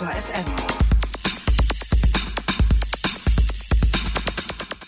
Detektor FM.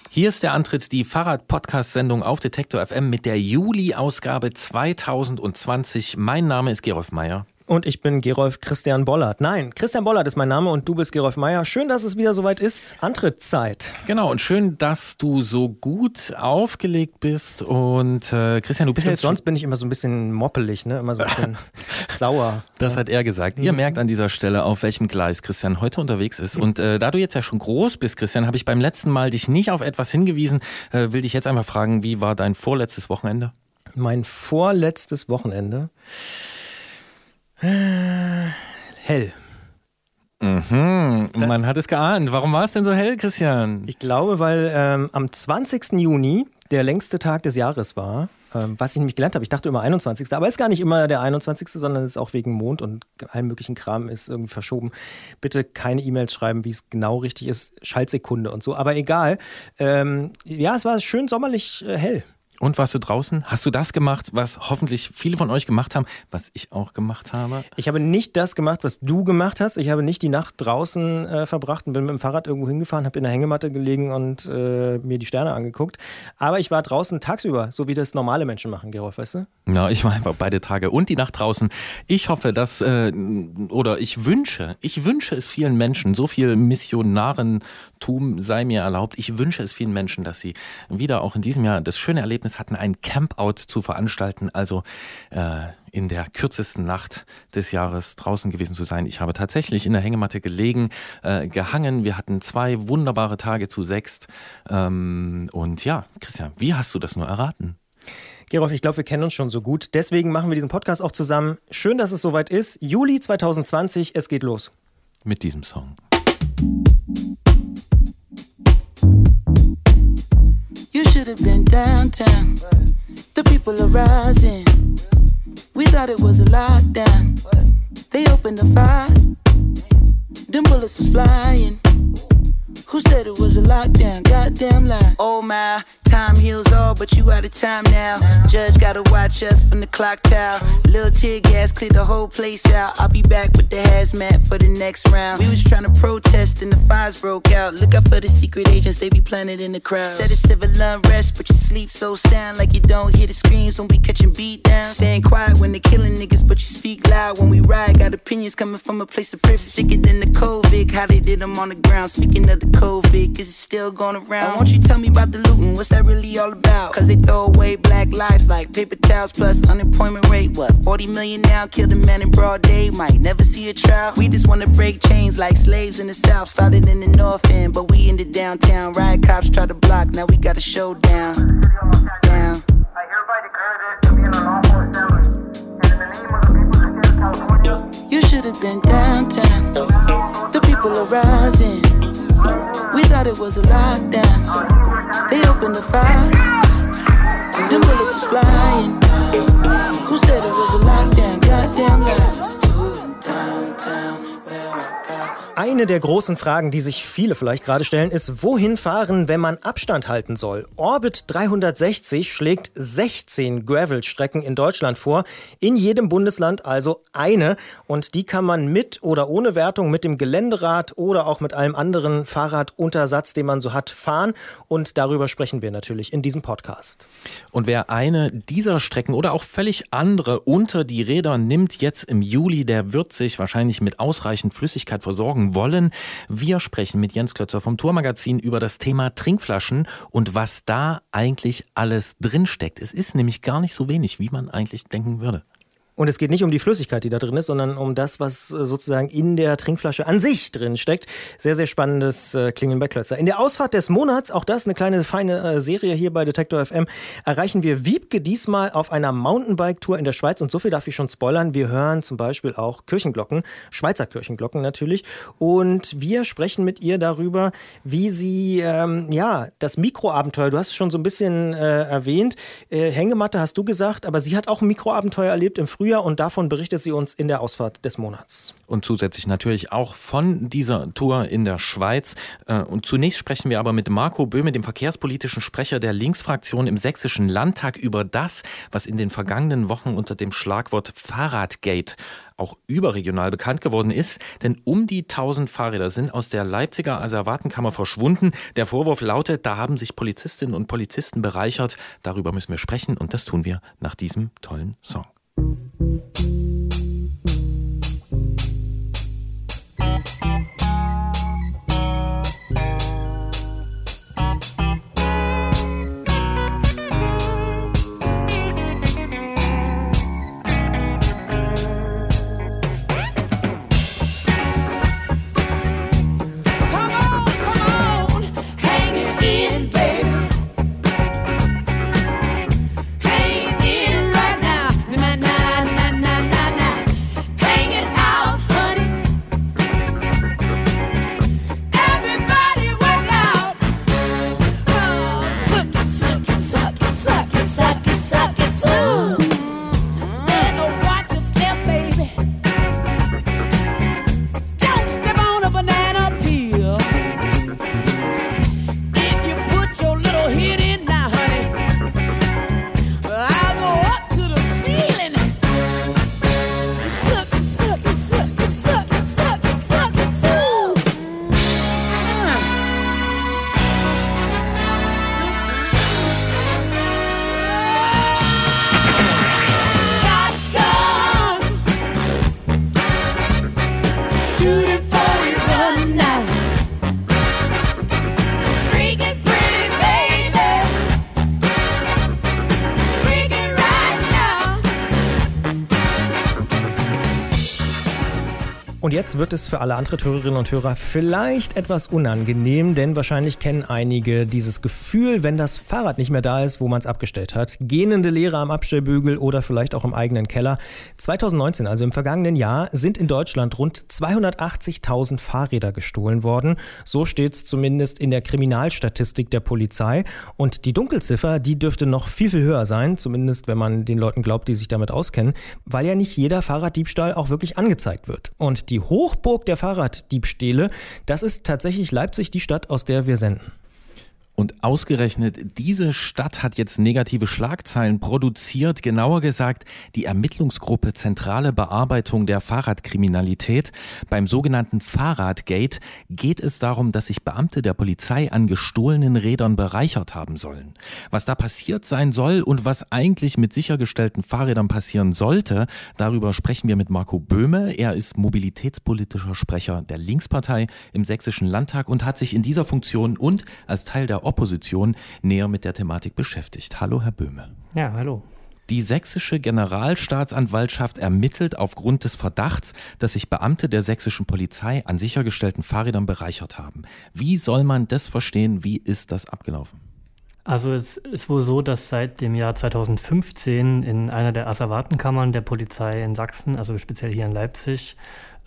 Hier ist der Antritt, die Fahrrad-Podcast-Sendung auf Detektor FM mit der Juli-Ausgabe 2020. Mein Name ist Gerolf Meyer. Und ich bin Gerolf Christian Bollert. Nein, Christian Bollert ist mein Name und du bist Gerolf Meyer. Schön, dass es wieder soweit ist. Antrittszeit. Genau, und schön, dass du so gut aufgelegt bist. Und äh, Christian, du bist jetzt sonst bin ich immer so ein bisschen moppelig, ne? Immer so ein bisschen sauer. Das hat er gesagt. Ihr merkt an dieser Stelle, auf welchem Gleis Christian heute unterwegs ist. Und äh, da du jetzt ja schon groß bist, Christian, habe ich beim letzten Mal dich nicht auf etwas hingewiesen. Äh, will dich jetzt einfach fragen, wie war dein vorletztes Wochenende? Mein vorletztes Wochenende. Äh, Hell. Mhm, man hat es geahnt. Warum war es denn so hell, Christian? Ich glaube, weil ähm, am 20. Juni der längste Tag des Jahres war. Ähm, was ich nämlich gelernt habe, ich dachte immer 21. Aber ist gar nicht immer der 21., sondern es ist auch wegen Mond und allem möglichen Kram ist irgendwie verschoben. Bitte keine E-Mails schreiben, wie es genau richtig ist. Schaltsekunde und so. Aber egal. Ähm, ja, es war schön sommerlich äh, hell. Und warst du draußen? Hast du das gemacht, was hoffentlich viele von euch gemacht haben, was ich auch gemacht habe? Ich habe nicht das gemacht, was du gemacht hast. Ich habe nicht die Nacht draußen äh, verbracht und bin mit dem Fahrrad irgendwo hingefahren, habe in der Hängematte gelegen und äh, mir die Sterne angeguckt. Aber ich war draußen tagsüber, so wie das normale Menschen machen, Gerolf, weißt du? Ja, ich war einfach beide Tage und die Nacht draußen. Ich hoffe, dass, äh, oder ich wünsche, ich wünsche es vielen Menschen, so viel Missionarentum sei mir erlaubt. Ich wünsche es vielen Menschen, dass sie wieder auch in diesem Jahr das schöne Erlebnis hatten, ein Campout zu veranstalten, also äh, in der kürzesten Nacht des Jahres draußen gewesen zu sein. Ich habe tatsächlich in der Hängematte gelegen, äh, gehangen. Wir hatten zwei wunderbare Tage zu sechst. Ähm, und ja, Christian, wie hast du das nur erraten? Gerolf, ich glaube, wir kennen uns schon so gut. Deswegen machen wir diesen Podcast auch zusammen. Schön, dass es soweit ist. Juli 2020, es geht los. Mit diesem Song. You should have been downtown. The people are rising. We thought it was a lockdown. They opened the fire. Them bullets was flying. Who said it was a lockdown? Goddamn lie. Oh my, time heals all, but you out of time now. Judge gotta watch us from the clock tower. Little tear gas cleared the whole place out. I'll be back with the hazmat for the next round. We was trying to protest and the fires broke out. Look out for the secret agents, they be planted in the crowd. Said it's civil unrest, but you sleep so sound like you don't hear the screams when we catching beat down. Staying quiet when they killing niggas, but you speak loud when we ride. Got opinions coming from a place of privilege. Sicker than the COVID, how they did them on the ground. Speaking of the COVID, is it still going around? Won't you tell me about the looting? What's that really all about? Cause they throw away black lives like paper towels plus unemployment rate. What, 40 million now? Killed a man in broad day, might never see a trial. We just wanna break chains like slaves in the south. Started in the north end, but we in the downtown. Riot cops try to block, now we got a showdown. Down. I hereby declare this to be an unlawful assembly, and in the name of the people of the state of California, You should have been downtown. The people are rising. We thought it was a lockdown. They opened the fire. Them bullets was flying. Who said it was a lockdown? Eine der großen Fragen, die sich viele vielleicht gerade stellen, ist, wohin fahren, wenn man Abstand halten soll? Orbit 360 schlägt 16 Gravel-Strecken in Deutschland vor, in jedem Bundesland also eine. Und die kann man mit oder ohne Wertung mit dem Geländerad oder auch mit allem anderen Fahrraduntersatz, den man so hat, fahren. Und darüber sprechen wir natürlich in diesem Podcast. Und wer eine dieser Strecken oder auch völlig andere unter die Räder nimmt jetzt im Juli, der wird sich wahrscheinlich mit ausreichend Flüssigkeit versorgen wollen. Wir sprechen mit Jens Klötzer vom Tourmagazin über das Thema Trinkflaschen und was da eigentlich alles drinsteckt. Es ist nämlich gar nicht so wenig, wie man eigentlich denken würde. Und es geht nicht um die Flüssigkeit, die da drin ist, sondern um das, was äh, sozusagen in der Trinkflasche an sich drin steckt. Sehr, sehr spannendes äh, Klingeln bei Klötzer. In der Ausfahrt des Monats, auch das eine kleine feine äh, Serie hier bei Detektor FM, erreichen wir Wiebke diesmal auf einer Mountainbike-Tour in der Schweiz. Und so viel darf ich schon spoilern. Wir hören zum Beispiel auch Kirchenglocken, Schweizer Kirchenglocken natürlich. Und wir sprechen mit ihr darüber, wie sie, ähm, ja, das Mikroabenteuer, du hast es schon so ein bisschen äh, erwähnt, äh, Hängematte hast du gesagt, aber sie hat auch ein Mikroabenteuer erlebt im Frühjahr Frühjahr und davon berichtet sie uns in der Ausfahrt des Monats. Und zusätzlich natürlich auch von dieser Tour in der Schweiz. Äh, und zunächst sprechen wir aber mit Marco Böhme, dem verkehrspolitischen Sprecher der Linksfraktion im Sächsischen Landtag, über das, was in den vergangenen Wochen unter dem Schlagwort Fahrradgate auch überregional bekannt geworden ist. Denn um die 1000 Fahrräder sind aus der Leipziger Asservatenkammer verschwunden. Der Vorwurf lautet, da haben sich Polizistinnen und Polizisten bereichert. Darüber müssen wir sprechen und das tun wir nach diesem tollen Song. Thank you. Und jetzt wird es für alle andere Hörerinnen und Hörer vielleicht etwas unangenehm, denn wahrscheinlich kennen einige dieses Gefühl, wenn das Fahrrad nicht mehr da ist, wo man es abgestellt hat. Gähnende Leere am Abstellbügel oder vielleicht auch im eigenen Keller. 2019, also im vergangenen Jahr, sind in Deutschland rund 280.000 Fahrräder gestohlen worden. So steht es zumindest in der Kriminalstatistik der Polizei. Und die Dunkelziffer, die dürfte noch viel, viel höher sein, zumindest wenn man den Leuten glaubt, die sich damit auskennen, weil ja nicht jeder Fahrraddiebstahl auch wirklich angezeigt wird. Und die Hochburg der Fahrraddiebstähle, das ist tatsächlich Leipzig, die Stadt, aus der wir senden. Und ausgerechnet diese Stadt hat jetzt negative Schlagzeilen produziert, genauer gesagt die Ermittlungsgruppe Zentrale Bearbeitung der Fahrradkriminalität. Beim sogenannten Fahrradgate geht es darum, dass sich Beamte der Polizei an gestohlenen Rädern bereichert haben sollen. Was da passiert sein soll und was eigentlich mit sichergestellten Fahrrädern passieren sollte, darüber sprechen wir mit Marco Böhme. Er ist mobilitätspolitischer Sprecher der Linkspartei im Sächsischen Landtag und hat sich in dieser Funktion und als Teil der Opposition näher mit der Thematik beschäftigt. Hallo, Herr Böhme. Ja, hallo. Die sächsische Generalstaatsanwaltschaft ermittelt aufgrund des Verdachts, dass sich Beamte der sächsischen Polizei an sichergestellten Fahrrädern bereichert haben. Wie soll man das verstehen? Wie ist das abgelaufen? Also es ist wohl so, dass seit dem Jahr 2015 in einer der Asservatenkammern der Polizei in Sachsen, also speziell hier in Leipzig,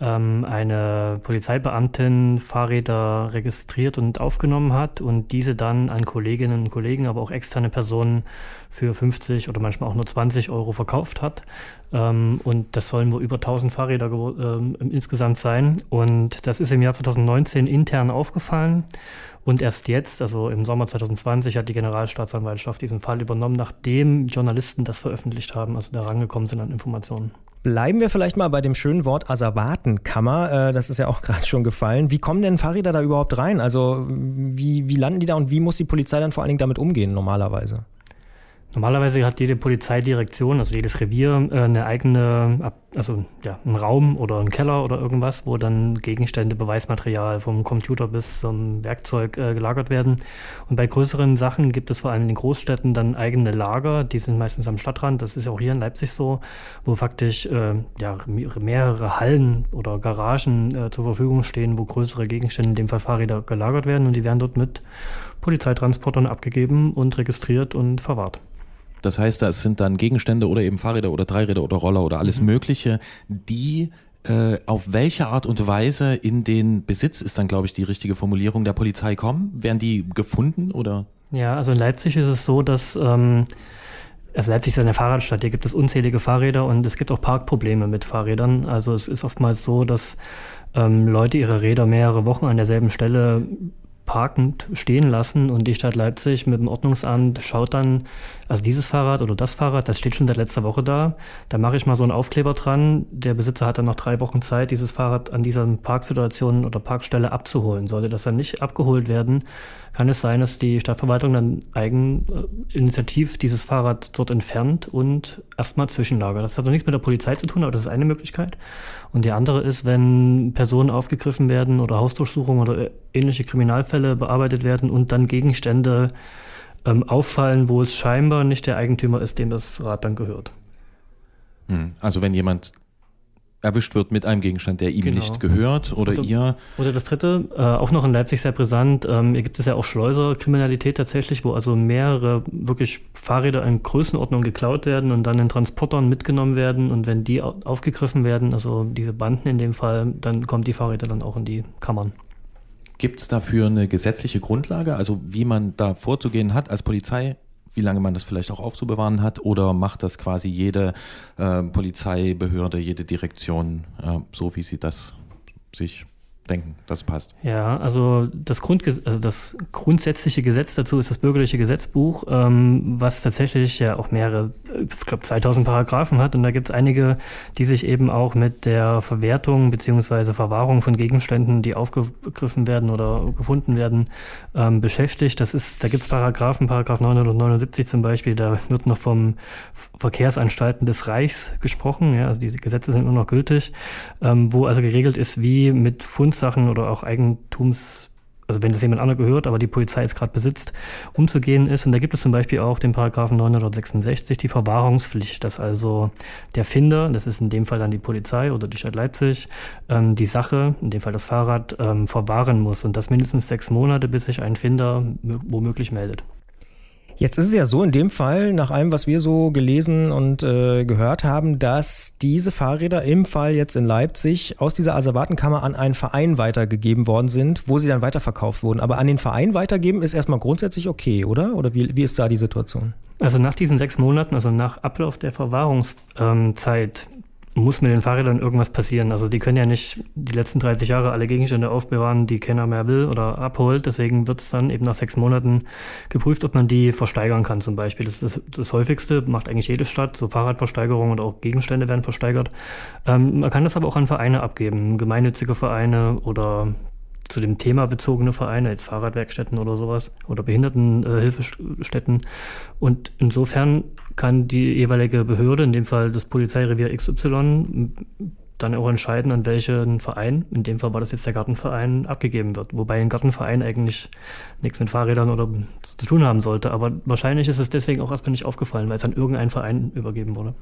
ähm, eine Polizeibeamtin Fahrräder registriert und aufgenommen hat und diese dann an Kolleginnen und Kollegen, aber auch externe Personen für 50 oder manchmal auch nur 20 Euro verkauft hat. Ähm, und das sollen wohl über 1000 Fahrräder ähm, insgesamt sein. Und das ist im Jahr 2019 intern aufgefallen. Und erst jetzt, also im Sommer 2020, hat die Generalstaatsanwaltschaft diesen Fall übernommen, nachdem Journalisten das veröffentlicht haben, also da rangekommen sind an Informationen. Bleiben wir vielleicht mal bei dem schönen Wort Asservatenkammer. Äh, das ist ja auch gerade schon gefallen. Wie kommen denn Fahrräder da überhaupt rein? Also wie, wie landen die da und wie muss die Polizei dann vor allen Dingen damit umgehen normalerweise? Normalerweise hat jede Polizeidirektion, also jedes Revier, äh, eine eigene, also ja, einen Raum oder einen Keller oder irgendwas, wo dann Gegenstände, Beweismaterial vom Computer bis zum Werkzeug äh, gelagert werden. Und bei größeren Sachen gibt es vor allem in den Großstädten dann eigene Lager, die sind meistens am Stadtrand, das ist ja auch hier in Leipzig so, wo faktisch äh, ja, mehrere Hallen oder Garagen äh, zur Verfügung stehen, wo größere Gegenstände, in dem Fall Fahrräder, gelagert werden und die werden dort mit Polizeitransportern abgegeben und registriert und verwahrt. Das heißt, das sind dann Gegenstände oder eben Fahrräder oder Dreiräder oder Roller oder alles Mögliche, die äh, auf welche Art und Weise in den Besitz ist dann, glaube ich, die richtige Formulierung der Polizei kommen? Werden die gefunden oder? Ja, also in Leipzig ist es so, dass ähm, also Leipzig ist eine Fahrradstadt, hier gibt es unzählige Fahrräder und es gibt auch Parkprobleme mit Fahrrädern. Also es ist oftmals so, dass ähm, Leute ihre Räder mehrere Wochen an derselben Stelle parkend stehen lassen und die Stadt Leipzig mit dem Ordnungsamt schaut dann, also dieses Fahrrad oder das Fahrrad, das steht schon seit letzter Woche da. Da mache ich mal so einen Aufkleber dran. Der Besitzer hat dann noch drei Wochen Zeit, dieses Fahrrad an dieser Parksituation oder Parkstelle abzuholen. Sollte das dann nicht abgeholt werden, kann es sein, dass die Stadtverwaltung dann eigeninitiativ dieses Fahrrad dort entfernt und erstmal zwischenlagert. Das hat noch nichts mit der Polizei zu tun, aber das ist eine Möglichkeit. Und die andere ist, wenn Personen aufgegriffen werden oder Hausdurchsuchungen oder ähnliche Kriminalfälle bearbeitet werden und dann Gegenstände ähm, auffallen, wo es scheinbar nicht der Eigentümer ist, dem das Rad dann gehört. Hm. Also wenn jemand erwischt wird mit einem Gegenstand, der ihm Genau. nicht gehört oder, Oder- ihr. Oder das dritte, äh, auch noch in Leipzig sehr brisant, ähm, hier gibt es ja auch Schleuserkriminalität tatsächlich, wo also mehrere wirklich Fahrräder in Größenordnung geklaut werden und dann in Transportern mitgenommen werden und wenn die au- aufgegriffen werden, also diese Banden in dem Fall, dann kommen die Fahrräder dann auch in die Kammern. Gibt es dafür eine gesetzliche Grundlage, also wie man da vorzugehen hat als Polizei? Wie lange man das vielleicht auch aufzubewahren hat? Oder macht das quasi jede äh, Polizeibehörde, jede Direktion äh, so, wie sie das sich denken, das passt? Ja, also das, Grundges also das grundsätzliche Gesetz dazu ist das bürgerliche Gesetzbuch, ähm, was tatsächlich ja auch mehrere, ich glaube 2000 Paragraphen hat und da gibt es einige, die sich eben auch mit der Verwertung beziehungsweise Verwahrung von Gegenständen, die aufgegriffen werden oder gefunden werden, ähm, beschäftigt. Das ist, da gibt es Paragraphen, Paragraph 979 zum Beispiel, da wird noch vom Verkehrsanstalten des Reichs gesprochen, ja, also diese Gesetze sind nur noch gültig, ähm, wo also geregelt ist, wie mit Fundsachen oder auch Eigentums, also wenn das jemand anderer gehört, aber die Polizei jetzt gerade besitzt, umzugehen ist. Und da gibt es zum Beispiel auch den Paragraphen 966, die Verwahrungspflicht, dass also der Finder, das ist in dem Fall dann die Polizei oder die Stadt Leipzig, ähm, die Sache, in dem Fall das Fahrrad, ähm, verwahren muss und das mindestens sechs Monate, bis sich ein Finder mö- womöglich meldet. Jetzt ist es ja so in dem Fall, nach allem, was wir so gelesen und äh, gehört haben, dass diese Fahrräder im Fall jetzt in Leipzig aus dieser Asservatenkammer an einen Verein weitergegeben worden sind, wo sie dann weiterverkauft wurden. Aber an den Verein weitergeben ist erstmal grundsätzlich okay, oder? Oder wie, wie ist da die Situation? Also nach diesen sechs Monaten, also nach Ablauf der Verwahrungszeit, muss mit den Fahrrädern irgendwas passieren. Also die können ja nicht die letzten 30 Jahre alle Gegenstände aufbewahren, die keiner mehr will oder abholt. Deswegen wird es dann eben nach sechs Monaten geprüft, ob man die versteigern kann zum Beispiel. Das ist das, häufigste, macht eigentlich jede Stadt, so Fahrradversteigerungen oder auch Gegenstände werden versteigert. Ähm, man kann das aber auch an Vereine abgeben, gemeinnützige Vereine oder zu dem Thema bezogene Vereine, jetzt Fahrradwerkstätten oder sowas oder Behindertenhilfestätten. Und insofern kann die jeweilige Behörde, in dem Fall das Polizeirevier XY, dann auch entscheiden, an welchen Verein, in dem Fall war das jetzt der Gartenverein, abgegeben wird. Wobei ein Gartenverein eigentlich nichts mit Fahrrädern oder zu tun haben sollte. Aber wahrscheinlich ist es deswegen auch erstmal nicht aufgefallen, weil es an irgendeinen Verein übergeben wurde.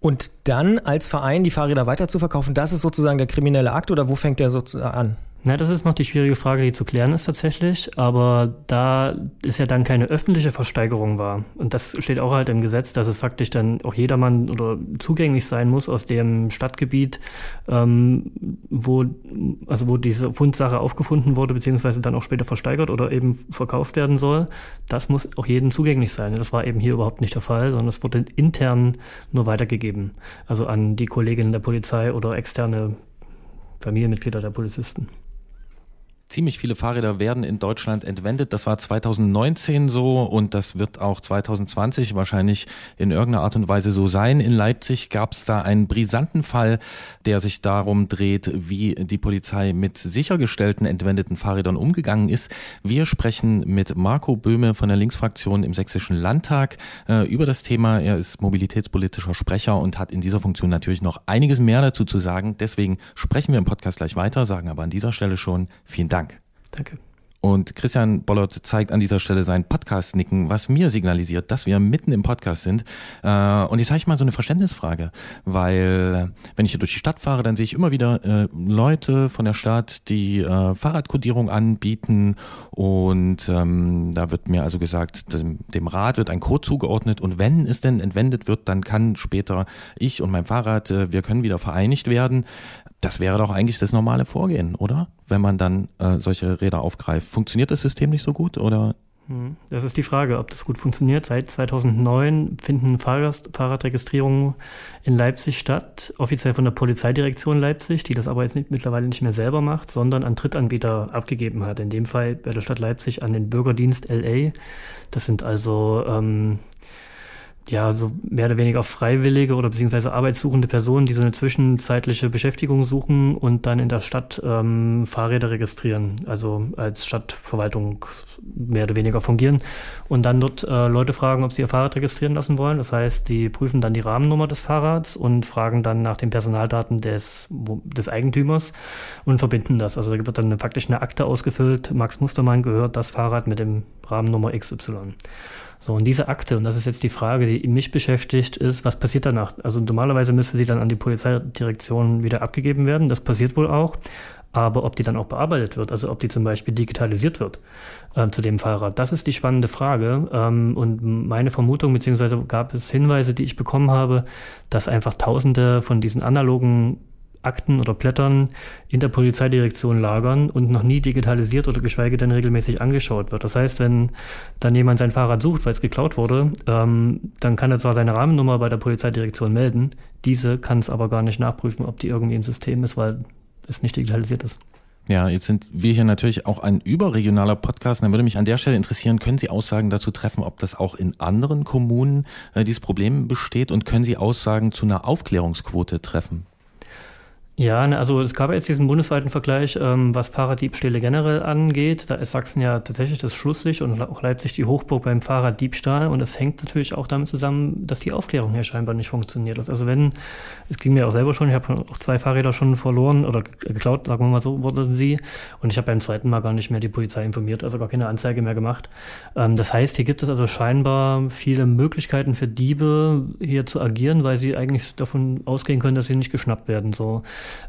Und dann als Verein die Fahrräder weiter zu verkaufen, das ist sozusagen der kriminelle Akt oder wo fängt der sozusagen an? Na, das ist noch die schwierige Frage, die zu klären ist tatsächlich. Aber da ist ja dann keine öffentliche Versteigerung war. Und das steht auch halt im Gesetz, dass es faktisch dann auch jedermann oder zugänglich sein muss aus dem Stadtgebiet, ähm, wo, also wo diese Fundsache aufgefunden wurde, beziehungsweise dann auch später versteigert oder eben verkauft werden soll. Das muss auch jedem zugänglich sein. Das war eben hier überhaupt nicht der Fall, sondern es wurde intern nur weitergegeben. Also an die Kolleginnen der Polizei oder externe Familienmitglieder der Polizisten. Ziemlich viele Fahrräder werden in Deutschland entwendet. Das war 2019 so und das wird auch 2020 wahrscheinlich in irgendeiner Art und Weise so sein. In Leipzig gab es da einen brisanten Fall, der sich darum dreht, wie die Polizei mit sichergestellten entwendeten Fahrrädern umgegangen ist. Wir sprechen mit Marco Böhme von der Linksfraktion im Sächsischen Landtag äh, über das Thema. Er ist mobilitätspolitischer Sprecher und hat in dieser Funktion natürlich noch einiges mehr dazu zu sagen. Deswegen sprechen wir im Podcast gleich weiter, sagen aber an dieser Stelle schon vielen Dank. Danke. Und Christian Bollert zeigt an dieser Stelle sein Podcast-Nicken, was mir signalisiert, dass wir mitten im Podcast sind. Äh, Und jetzt habe ich mal so eine Verständnisfrage, weil wenn ich hier durch die Stadt fahre, dann sehe ich immer wieder äh, Leute von der Stadt, die äh, Fahrradkodierung anbieten und ähm, da wird mir also gesagt, dem, Rad wird ein Code zugeordnet und wenn es denn entwendet wird, dann kann später ich und mein Fahrrad, wir können wieder vereinigt werden. Das wäre doch eigentlich das normale Vorgehen, oder? Wenn man dann äh, solche Räder aufgreift. Funktioniert das System nicht so gut oder? Das ist die Frage, ob das gut funktioniert. Seit 2009 finden Fahrgast Fahrradregistrierungen in Leipzig statt, offiziell von der Polizeidirektion Leipzig, die das aber jetzt nicht, mittlerweile nicht mehr selber macht, sondern an Drittanbieter abgegeben hat. In dem Fall bei der Stadt Leipzig an den Bürgerdienst LA. Das sind also ähm, ja, so mehr oder weniger freiwillige oder beziehungsweise arbeitssuchende Personen, die so eine zwischenzeitliche Beschäftigung suchen und dann in der Stadt ähm, Fahrräder registrieren, also als Stadtverwaltung mehr oder weniger fungieren und dann dort äh, Leute fragen, ob sie ihr Fahrrad registrieren lassen wollen. Das heißt, die prüfen dann die Rahmennummer des Fahrrads und fragen dann nach den Personaldaten des, des Eigentümers und verbinden das. Also da wird dann praktisch eine Akte ausgefüllt. Max Mustermann gehört das Fahrrad mit dem Rahmennummer XY. So, und diese Akte, und das ist jetzt die Frage, die mich beschäftigt, ist, was passiert danach? Also normalerweise müsste sie dann an die Polizeidirektion wieder abgegeben werden, das passiert wohl auch. Aber ob die dann auch bearbeitet wird, also ob die zum Beispiel digitalisiert wird ähm, zu dem Fahrrad, das ist die spannende Frage. Ähm, und meine Vermutung, beziehungsweise gab es Hinweise, die ich bekommen habe, dass einfach Tausende von diesen analogen Akten oder Blättern in der Polizeidirektion lagern und noch nie digitalisiert oder geschweige denn regelmäßig angeschaut wird. Das heißt, wenn dann jemand sein Fahrrad sucht, weil es geklaut wurde, ähm, dann kann er zwar seine Rahmennummer bei der Polizeidirektion melden, diese kann es aber gar nicht nachprüfen, ob die irgendwie im System ist, weil es nicht digitalisiert ist. Ja, jetzt sind wir hier natürlich auch ein überregionaler Podcast. Dann würde mich an der Stelle interessieren, können Sie Aussagen dazu treffen, ob das auch in anderen Kommunen äh, dieses Problem besteht und können Sie Aussagen zu einer Aufklärungsquote treffen? Ja, ne, also es gab jetzt diesen bundesweiten Vergleich, ähm, was Fahrraddiebstähle generell angeht. Da ist Sachsen ja tatsächlich das Schlusslicht und auch Leipzig die Hochburg beim Fahrraddiebstahl. Und das hängt natürlich auch damit zusammen, dass die Aufklärung hier scheinbar nicht funktioniert. Also wenn, es ging mir auch selber schon, ich habe auch zwei Fahrräder schon verloren oder geklaut, sagen wir mal so, wurden sie. Und ich habe beim zweiten Mal gar nicht mehr die Polizei informiert, also gar keine Anzeige mehr gemacht. Ähm, das heißt, hier gibt es also scheinbar viele Möglichkeiten für Diebe hier zu agieren, weil sie eigentlich davon ausgehen können, dass sie nicht geschnappt werden. So.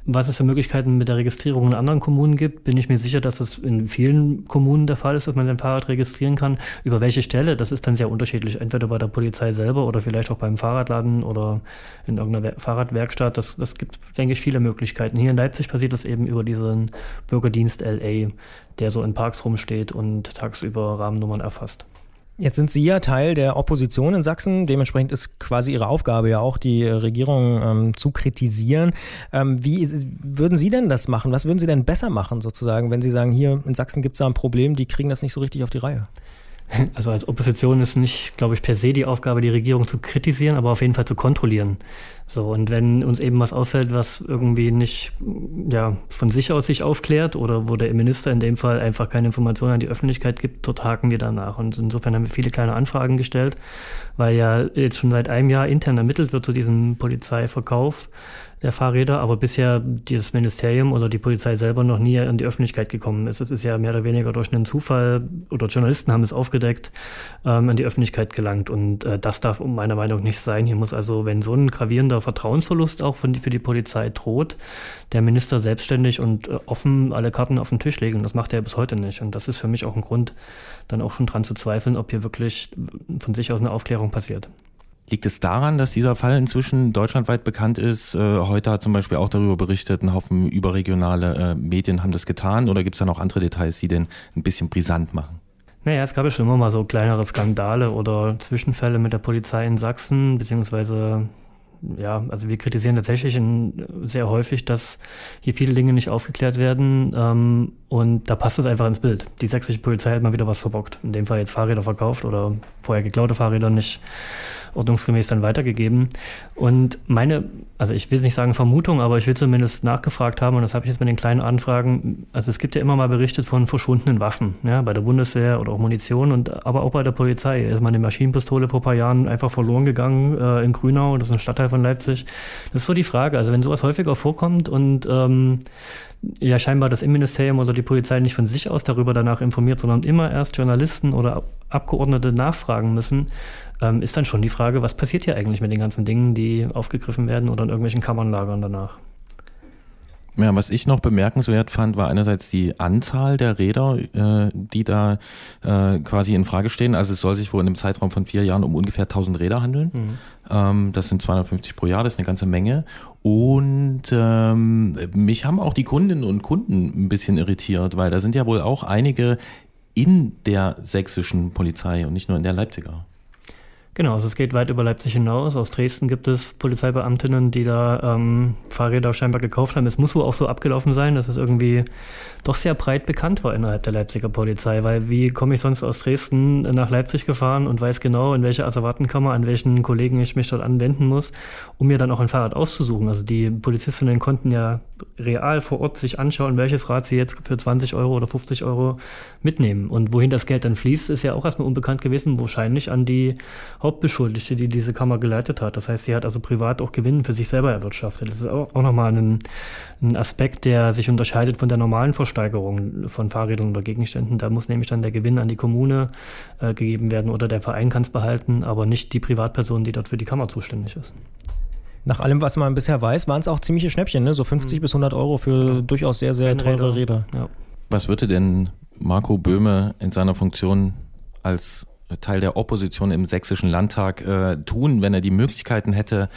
Was es für Möglichkeiten mit der Registrierung in anderen Kommunen gibt, bin ich mir sicher, dass das in vielen Kommunen der Fall ist, dass man sein Fahrrad registrieren kann. Über welche Stelle, das ist dann sehr unterschiedlich. Entweder bei der Polizei selber oder vielleicht auch beim Fahrradladen oder in irgendeiner Fahrradwerkstatt. Das, das gibt, denke ich, viele Möglichkeiten. Hier in Leipzig passiert das eben über diesen Bürgerdienst LA, der so in Parks rumsteht und tagsüber Rahmennummern erfasst. Jetzt sind Sie ja Teil der Opposition in Sachsen. Dementsprechend ist quasi Ihre Aufgabe ja auch, die Regierung ähm, zu kritisieren. Ähm, wie ist, würden Sie denn das machen? Was würden Sie denn besser machen, sozusagen, wenn Sie sagen, hier in Sachsen gibt es da ein Problem, die kriegen das nicht so richtig auf die Reihe? Also als Opposition ist nicht, glaube ich, per se die Aufgabe, die Regierung zu kritisieren, aber auf jeden Fall zu kontrollieren. So, und wenn uns eben was auffällt, was irgendwie nicht ja, von sich aus sich aufklärt oder wo der Minister in dem Fall einfach keine Informationen an die Öffentlichkeit gibt, dort haken wir danach. Und insofern haben wir viele kleine Anfragen gestellt, weil ja jetzt schon seit einem Jahr intern ermittelt wird zu diesem Polizeiverkauf der Fahrräder, aber bisher dieses Ministerium oder die Polizei selber noch nie an die Öffentlichkeit gekommen ist. Es ist ja mehr oder weniger durch einen Zufall oder Journalisten haben es aufgedeckt, ähm, an die Öffentlichkeit gelangt. Und äh, das darf meiner Meinung nach nicht sein. Hier muss also, wenn so ein gravierender Vertrauensverlust auch von, für die Polizei droht, der Minister selbstständig und äh, offen alle Karten auf den Tisch legen. Das macht er bis heute nicht. Und das ist für mich auch ein Grund, dann auch schon dran zu zweifeln, ob hier wirklich von sich aus eine Aufklärung passiert. Liegt es daran, dass dieser Fall inzwischen deutschlandweit bekannt ist? Äh, heute hat zum Beispiel auch darüber berichtet, ein Haufen überregionale äh, Medien haben das getan. Oder gibt es da noch andere Details, die den ein bisschen brisant machen? Naja, es gab ja schon immer mal so kleinere Skandale oder Zwischenfälle mit der Polizei in Sachsen, beziehungsweise ja, also wir kritisieren tatsächlich sehr häufig, dass hier viele Dinge nicht aufgeklärt werden ähm, und da passt es einfach ins Bild. Die sächsische Polizei hat mal wieder was verbockt. In dem Fall jetzt Fahrräder verkauft oder vorher geklaute Fahrräder nicht ordnungsgemäß dann weitergegeben. Und meine, also ich will nicht sagen Vermutung, aber ich will zumindest nachgefragt haben, und das habe ich jetzt mit den kleinen Anfragen, also es gibt ja immer mal berichtet von verschwundenen Waffen, ja, bei der Bundeswehr oder auch Munition und aber auch bei der Polizei. Ist mal eine Maschinenpistole vor ein paar Jahren einfach verloren gegangen äh, in Grünau, das ist ein Stadtteil von Leipzig. Das ist so die Frage. Also wenn sowas häufiger vorkommt und ähm, ja scheinbar das Innenministerium oder die Polizei nicht von sich aus darüber danach informiert, sondern immer erst Journalisten oder Abgeordnete nachfragen müssen, ähm, ist dann schon die Frage, was passiert hier eigentlich mit den ganzen Dingen, die aufgegriffen werden oder in irgendwelchen Kammern lagern danach. Ja, was ich noch bemerkenswert fand, war einerseits die Anzahl der Räder, äh, die da äh, quasi in Frage stehen. Also es soll sich wohl in einem Zeitraum von vier Jahren um ungefähr 1000 Räder handeln. Mhm. Ähm, das sind 250 pro Jahr, das ist eine ganze Menge. Und ähm, mich haben auch die Kundinnen und Kunden ein bisschen irritiert, weil da sind ja wohl auch einige in der sächsischen Polizei und nicht nur in der Leipziger. Genau, also es geht weit über Leipzig hinaus. Aus Dresden gibt es Polizeibeamtinnen, die da ähm, Fahrräder scheinbar gekauft haben. Es muss wohl auch so abgelaufen sein, dass es irgendwie doch sehr breit bekannt war innerhalb der Leipziger Polizei, weil wie komme ich sonst aus Dresden nach Leipzig gefahren und weiß genau, in welche Asservatenkammer, an welchen Kollegen ich mich dort anwenden muss, um mir dann auch ein Fahrrad auszusuchen. Also die Polizistinnen konnten ja real vor Ort sich anschauen, welches Rad sie jetzt für 20 Euro oder 50 Euro mitnehmen. Und wohin das Geld dann fließt, ist ja auch erstmal unbekannt gewesen, wahrscheinlich an die Hauptbeschuldigte, die diese Kammer geleitet hat. Das heißt, sie hat also privat auch Gewinn für sich selber erwirtschaftet. Das ist auch, auch nochmal ein, ein Aspekt, der sich unterscheidet von der normalen Versteigerung von Fahrrädern oder Gegenständen. Da muss nämlich dann der Gewinn an die Kommune äh, gegeben werden oder der Verein kann es behalten, aber nicht die Privatperson, die dort für die Kammer zuständig ist. Nach allem, was man bisher weiß, waren es auch ziemliche Schnäppchen, ne? so 50 bis 100 Euro für durchaus sehr, sehr teure Räder. Ja. Was würde denn Marco Böhme in seiner Funktion als Teil der Opposition im sächsischen Landtag äh, tun, wenn er die Möglichkeiten hätte,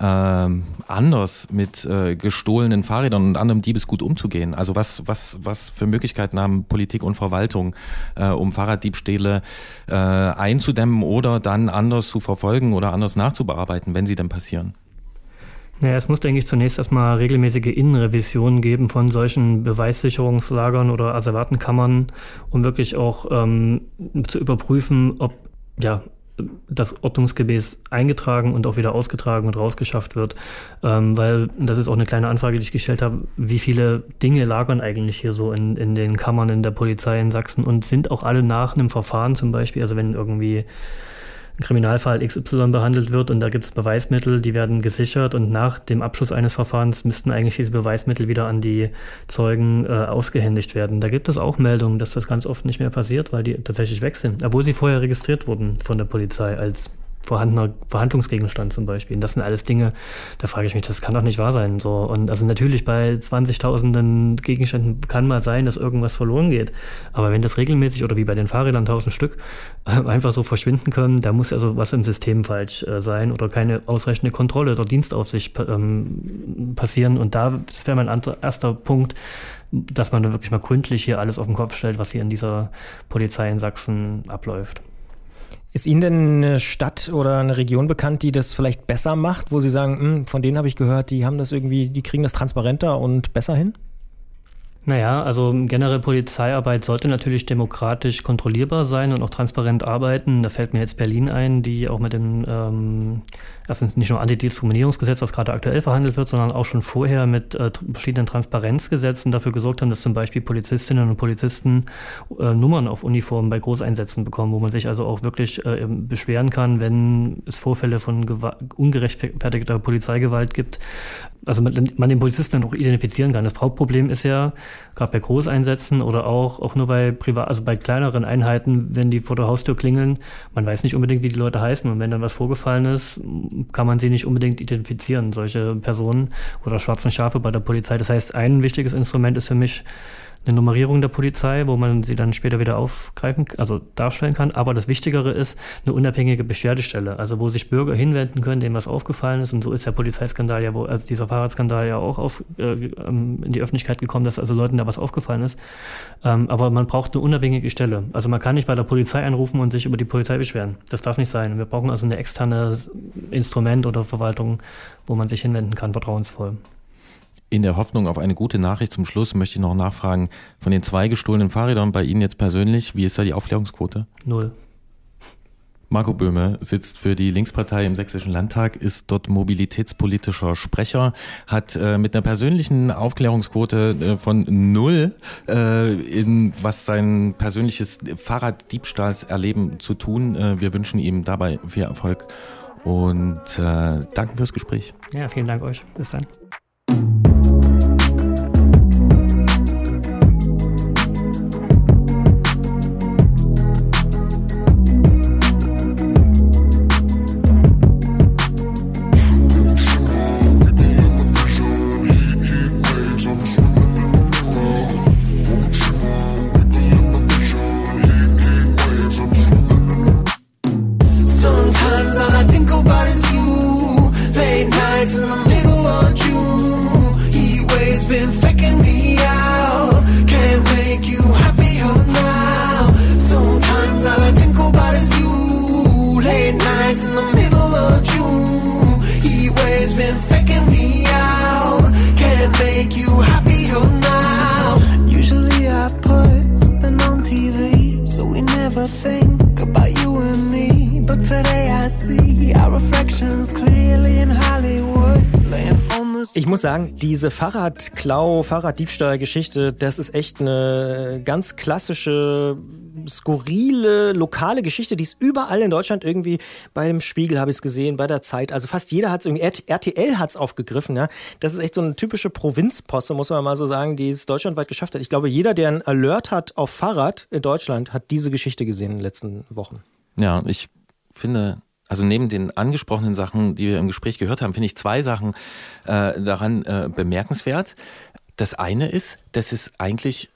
ähm, anders mit äh, gestohlenen Fahrrädern und anderem Diebesgut umzugehen? Also was, was, was für Möglichkeiten haben Politik und Verwaltung, äh, um Fahrraddiebstähle äh, einzudämmen oder dann anders zu verfolgen oder anders nachzubearbeiten, wenn sie denn passieren? Naja, es muss, denke ich, zunächst erstmal regelmäßige Innenrevisionen geben von solchen Beweissicherungslagern oder Asservatenkammern, um wirklich auch ähm, zu überprüfen, ob ja, das ordnungsgemäß eingetragen und auch wieder ausgetragen und rausgeschafft wird. Ähm, weil das ist auch eine kleine Anfrage, die ich gestellt habe, wie viele Dinge lagern eigentlich hier so in, in den Kammern in der Polizei in Sachsen und sind auch alle nach einem Verfahren zum Beispiel, also wenn irgendwie ein Kriminalfall XY behandelt wird und da gibt es Beweismittel, die werden gesichert und nach dem Abschluss eines Verfahrens müssten eigentlich diese Beweismittel wieder an die Zeugen äh, ausgehändigt werden. Da gibt es auch Meldungen, dass das ganz oft nicht mehr passiert, weil die tatsächlich weg sind, obwohl sie vorher registriert wurden von der Polizei als vorhandener Verhandlungsgegenstand zum Beispiel. Und das sind alles Dinge, da frage ich mich, das kann doch nicht wahr sein. So. Und also natürlich bei 20.000 Gegenständen kann mal sein, dass irgendwas verloren geht. Aber wenn das regelmäßig oder wie bei den Fahrrädern 1000 Stück äh, einfach so verschwinden können, da muss also was im System falsch äh, sein oder keine ausreichende Kontrolle oder Dienstaufsicht ähm, passieren. Und da, das wäre mein erster Punkt, dass man da wirklich mal gründlich hier alles auf den Kopf stellt, was hier in dieser Polizei in Sachsen abläuft. Ist Ihnen denn eine Stadt oder eine Region bekannt, die das vielleicht besser macht, wo Sie sagen, "Hm, von denen habe ich gehört, die haben das irgendwie, die kriegen das transparenter und besser hin? Naja, also generell Polizeiarbeit sollte natürlich demokratisch kontrollierbar sein und auch transparent arbeiten. Da fällt mir jetzt Berlin ein, die auch mit dem ähm, erstens nicht nur Antidiskriminierungsgesetz, was gerade aktuell verhandelt wird, sondern auch schon vorher mit äh, verschiedenen Transparenzgesetzen dafür gesorgt haben, dass zum Beispiel Polizistinnen und Polizisten äh, Nummern auf Uniformen bei Großeinsätzen bekommen, wo man sich also auch wirklich äh, beschweren kann, wenn es Vorfälle von ungerechtfertigter Polizeigewalt gibt. Also man, man den Polizisten auch identifizieren kann. Das Hauptproblem ist ja, gerade bei Großeinsätzen oder auch, auch nur bei privat, also bei kleineren Einheiten, wenn die vor der Haustür klingeln, man weiß nicht unbedingt, wie die Leute heißen. Und wenn dann was vorgefallen ist, kann man sie nicht unbedingt identifizieren, solche Personen oder schwarzen Schafe bei der Polizei. Das heißt, ein wichtiges Instrument ist für mich eine Nummerierung der Polizei, wo man sie dann später wieder aufgreifen, also darstellen kann. Aber das Wichtigere ist eine unabhängige Beschwerdestelle, also wo sich Bürger hinwenden können, denen was aufgefallen ist. Und so ist der Polizeiskandal ja, wo, also dieser Fahrradskandal ja auch auf, äh, in die Öffentlichkeit gekommen, dass also Leuten da was aufgefallen ist. Ähm, aber man braucht eine unabhängige Stelle. Also man kann nicht bei der Polizei anrufen und sich über die Polizei beschweren. Das darf nicht sein. Wir brauchen also ein externes Instrument oder Verwaltung, wo man sich hinwenden kann, vertrauensvoll. In der Hoffnung auf eine gute Nachricht zum Schluss möchte ich noch nachfragen, von den zwei gestohlenen Fahrrädern bei Ihnen jetzt persönlich, wie ist da die Aufklärungsquote? Null. Marco Böhme sitzt für die Linkspartei im Sächsischen Landtag, ist dort mobilitätspolitischer Sprecher, hat äh, mit einer persönlichen Aufklärungsquote äh, von null, äh, in was sein persönliches Fahrraddiebstahlserleben zu tun. Äh, wir wünschen ihm dabei viel Erfolg und äh, danken fürs Gespräch. Ja, vielen Dank euch. Bis dann. Diese Fahrradklau, Fahrraddiebstahl-Geschichte, das ist echt eine ganz klassische, skurrile, lokale Geschichte, die ist überall in Deutschland irgendwie, bei dem Spiegel habe ich es gesehen, bei der Zeit, also fast jeder hat es irgendwie, RTL hat es aufgegriffen, ja. Das ist echt so eine typische Provinzposse, muss man mal so sagen, die es deutschlandweit geschafft hat. Ich glaube, jeder, der einen Alert hat auf Fahrrad in Deutschland, hat diese Geschichte gesehen in den letzten Wochen. Ja, ich finde, also neben den angesprochenen Sachen, die wir im Gespräch gehört haben, finde ich zwei Sachen äh, daran äh, bemerkenswert. Das eine ist, dass es eigentlich,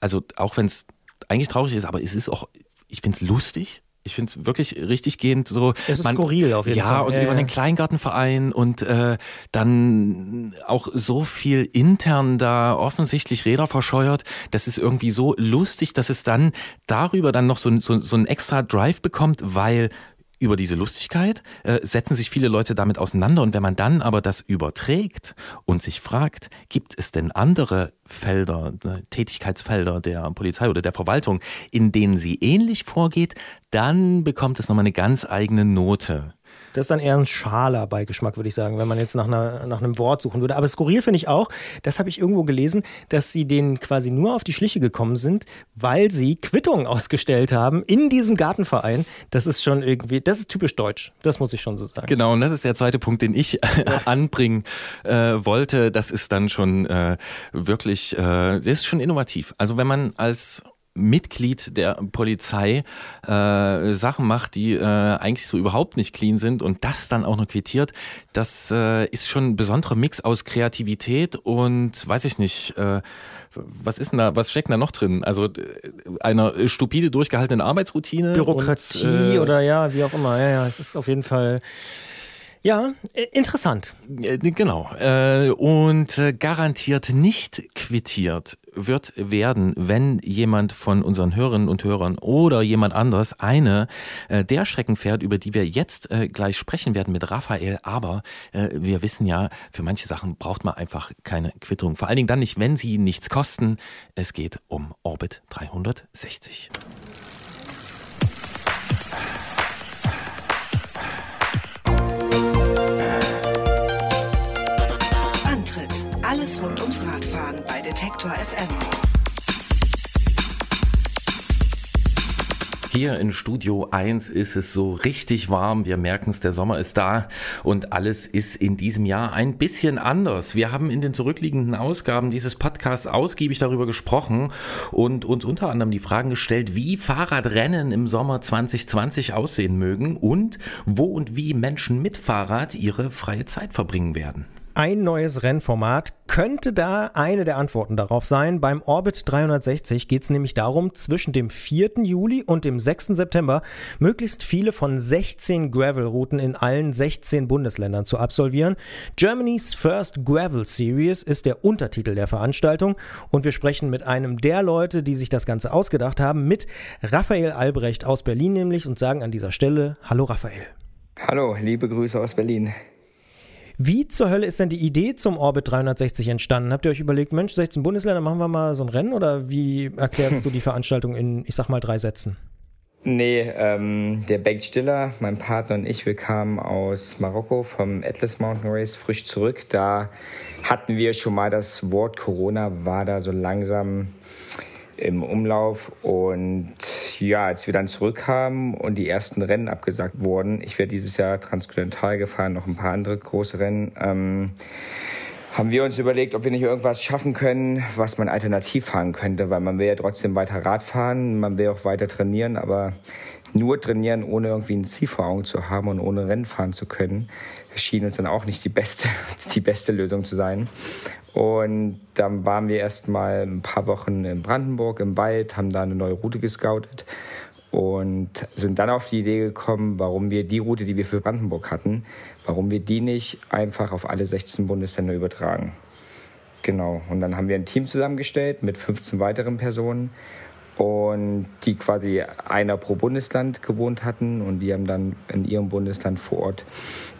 also auch wenn es eigentlich traurig ist, aber es ist auch, ich finde es lustig. Ich finde es wirklich richtig gehend so. Es ist skurril auf jeden ja, Fall. Ja, und Ja, über den Kleingartenverein und äh, dann auch so viel intern da offensichtlich Räder verscheuert. Das ist irgendwie so lustig, dass es dann darüber dann noch so, ein- so, so einen extra Drive bekommt, weil über diese Lustigkeit äh, setzen sich viele Leute damit auseinander. Und wenn man dann aber das überträgt und sich fragt, gibt es denn andere Felder, äh, Tätigkeitsfelder der Polizei oder der Verwaltung, in denen sie ähnlich vorgeht, dann bekommt es nochmal eine ganz eigene Note. Das ist dann eher ein schaler Beigeschmack, würde ich sagen, wenn man jetzt nach, einer, nach einem Wort suchen würde. Aber skurril finde ich auch, das habe ich irgendwo gelesen, dass sie denen quasi nur auf die Schliche gekommen sind, weil sie Quittungen ausgestellt haben in diesem Gartenverein. Das ist schon irgendwie, das ist typisch deutsch. Das muss ich schon so sagen. Genau, und das ist der zweite Punkt, den ich anbringen äh, wollte. Das ist dann schon äh, wirklich, äh, das ist schon innovativ. Also wenn man als Mitglied der Polizei äh, Sachen macht, die äh, eigentlich so überhaupt nicht clean sind und das dann auch noch quittiert, das äh, ist schon ein besonderer Mix aus Kreativität und weiß ich nicht, äh, was ist denn da, was steckt da noch drin? Also äh, einer stupide durchgehaltenen Arbeitsroutine. Bürokratie und, äh, oder ja, wie auch immer. Ja, ja, es ist auf jeden Fall. Ja, äh, interessant. Äh, Genau. Äh, Und garantiert nicht quittiert wird werden, wenn jemand von unseren Hörerinnen und Hörern oder jemand anderes eine der Strecken fährt, über die wir jetzt gleich sprechen werden mit Raphael. Aber wir wissen ja, für manche Sachen braucht man einfach keine Quittung. Vor allen Dingen dann nicht, wenn sie nichts kosten. Es geht um Orbit 360. Detektor FM. Hier in Studio 1 ist es so richtig warm. Wir merken es, der Sommer ist da und alles ist in diesem Jahr ein bisschen anders. Wir haben in den zurückliegenden Ausgaben dieses Podcasts ausgiebig darüber gesprochen und uns unter anderem die Fragen gestellt, wie Fahrradrennen im Sommer 2020 aussehen mögen und wo und wie Menschen mit Fahrrad ihre freie Zeit verbringen werden. Ein neues Rennformat könnte da eine der Antworten darauf sein. Beim Orbit 360 geht es nämlich darum, zwischen dem 4. Juli und dem 6. September möglichst viele von 16 Gravel-Routen in allen 16 Bundesländern zu absolvieren. Germany's First Gravel Series ist der Untertitel der Veranstaltung und wir sprechen mit einem der Leute, die sich das Ganze ausgedacht haben, mit Raphael Albrecht aus Berlin nämlich und sagen an dieser Stelle Hallo Raphael. Hallo, liebe Grüße aus Berlin. Wie zur Hölle ist denn die Idee zum Orbit 360 entstanden? Habt ihr euch überlegt, Mensch, 16 Bundesländer, machen wir mal so ein Rennen? Oder wie erklärst du die Veranstaltung in, ich sag mal, drei Sätzen? Nee, ähm, der Bengt Stiller, mein Partner und ich, wir kamen aus Marokko vom Atlas Mountain Race frisch zurück. Da hatten wir schon mal das Wort Corona, war da so langsam im Umlauf. Und ja, als wir dann zurückkamen und die ersten Rennen abgesagt wurden, ich werde dieses Jahr Transkontinental gefahren, noch ein paar andere große Rennen, ähm, haben wir uns überlegt, ob wir nicht irgendwas schaffen können, was man alternativ fahren könnte, weil man will ja trotzdem weiter Rad fahren, man will auch weiter trainieren, aber nur trainieren, ohne irgendwie ein Ziel vor Augen zu haben und ohne Rennen fahren zu können, schien uns dann auch nicht die beste, die beste Lösung zu sein. Und dann waren wir erst mal ein paar Wochen in Brandenburg im Wald, haben da eine neue Route gescoutet und sind dann auf die Idee gekommen, warum wir die Route, die wir für Brandenburg hatten, warum wir die nicht einfach auf alle 16 Bundesländer übertragen. Genau. Und dann haben wir ein Team zusammengestellt mit 15 weiteren Personen und die quasi einer pro Bundesland gewohnt hatten und die haben dann in ihrem Bundesland vor Ort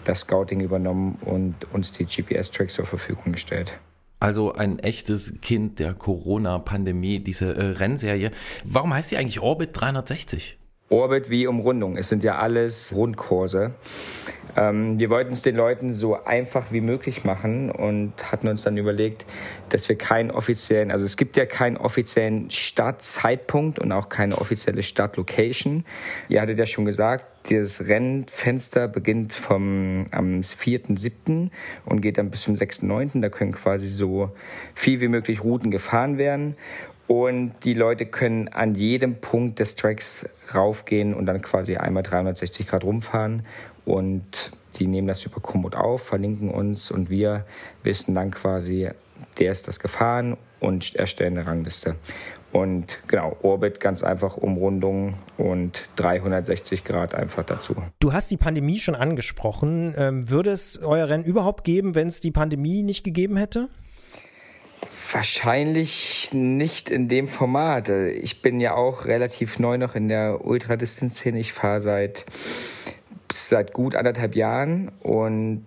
das Scouting übernommen und uns die GPS-Tracks zur Verfügung gestellt. Also ein echtes Kind der Corona-Pandemie, diese äh, Rennserie. Warum heißt sie eigentlich Orbit 360? Orbit wie Umrundung. Es sind ja alles Rundkurse. Ähm, wir wollten es den Leuten so einfach wie möglich machen und hatten uns dann überlegt, dass wir keinen offiziellen, also es gibt ja keinen offiziellen Startzeitpunkt und auch keine offizielle Startlocation. Ihr hattet ja schon gesagt, dieses Rennfenster beginnt vom am 4.7. und geht dann bis zum 6.9. Da können quasi so viel wie möglich Routen gefahren werden. Und die Leute können an jedem Punkt des Tracks raufgehen und dann quasi einmal 360 Grad rumfahren. Und die nehmen das über Komoot auf, verlinken uns und wir wissen dann quasi, der ist das gefahren und erstellen eine Rangliste. Und genau, Orbit ganz einfach Umrundung und 360 Grad einfach dazu. Du hast die Pandemie schon angesprochen. Ähm, würde es euer Rennen überhaupt geben, wenn es die Pandemie nicht gegeben hätte? Wahrscheinlich nicht in dem Format. Ich bin ja auch relativ neu noch in der Ultradistanz-Szene. Ich fahre seit seit gut anderthalb Jahren und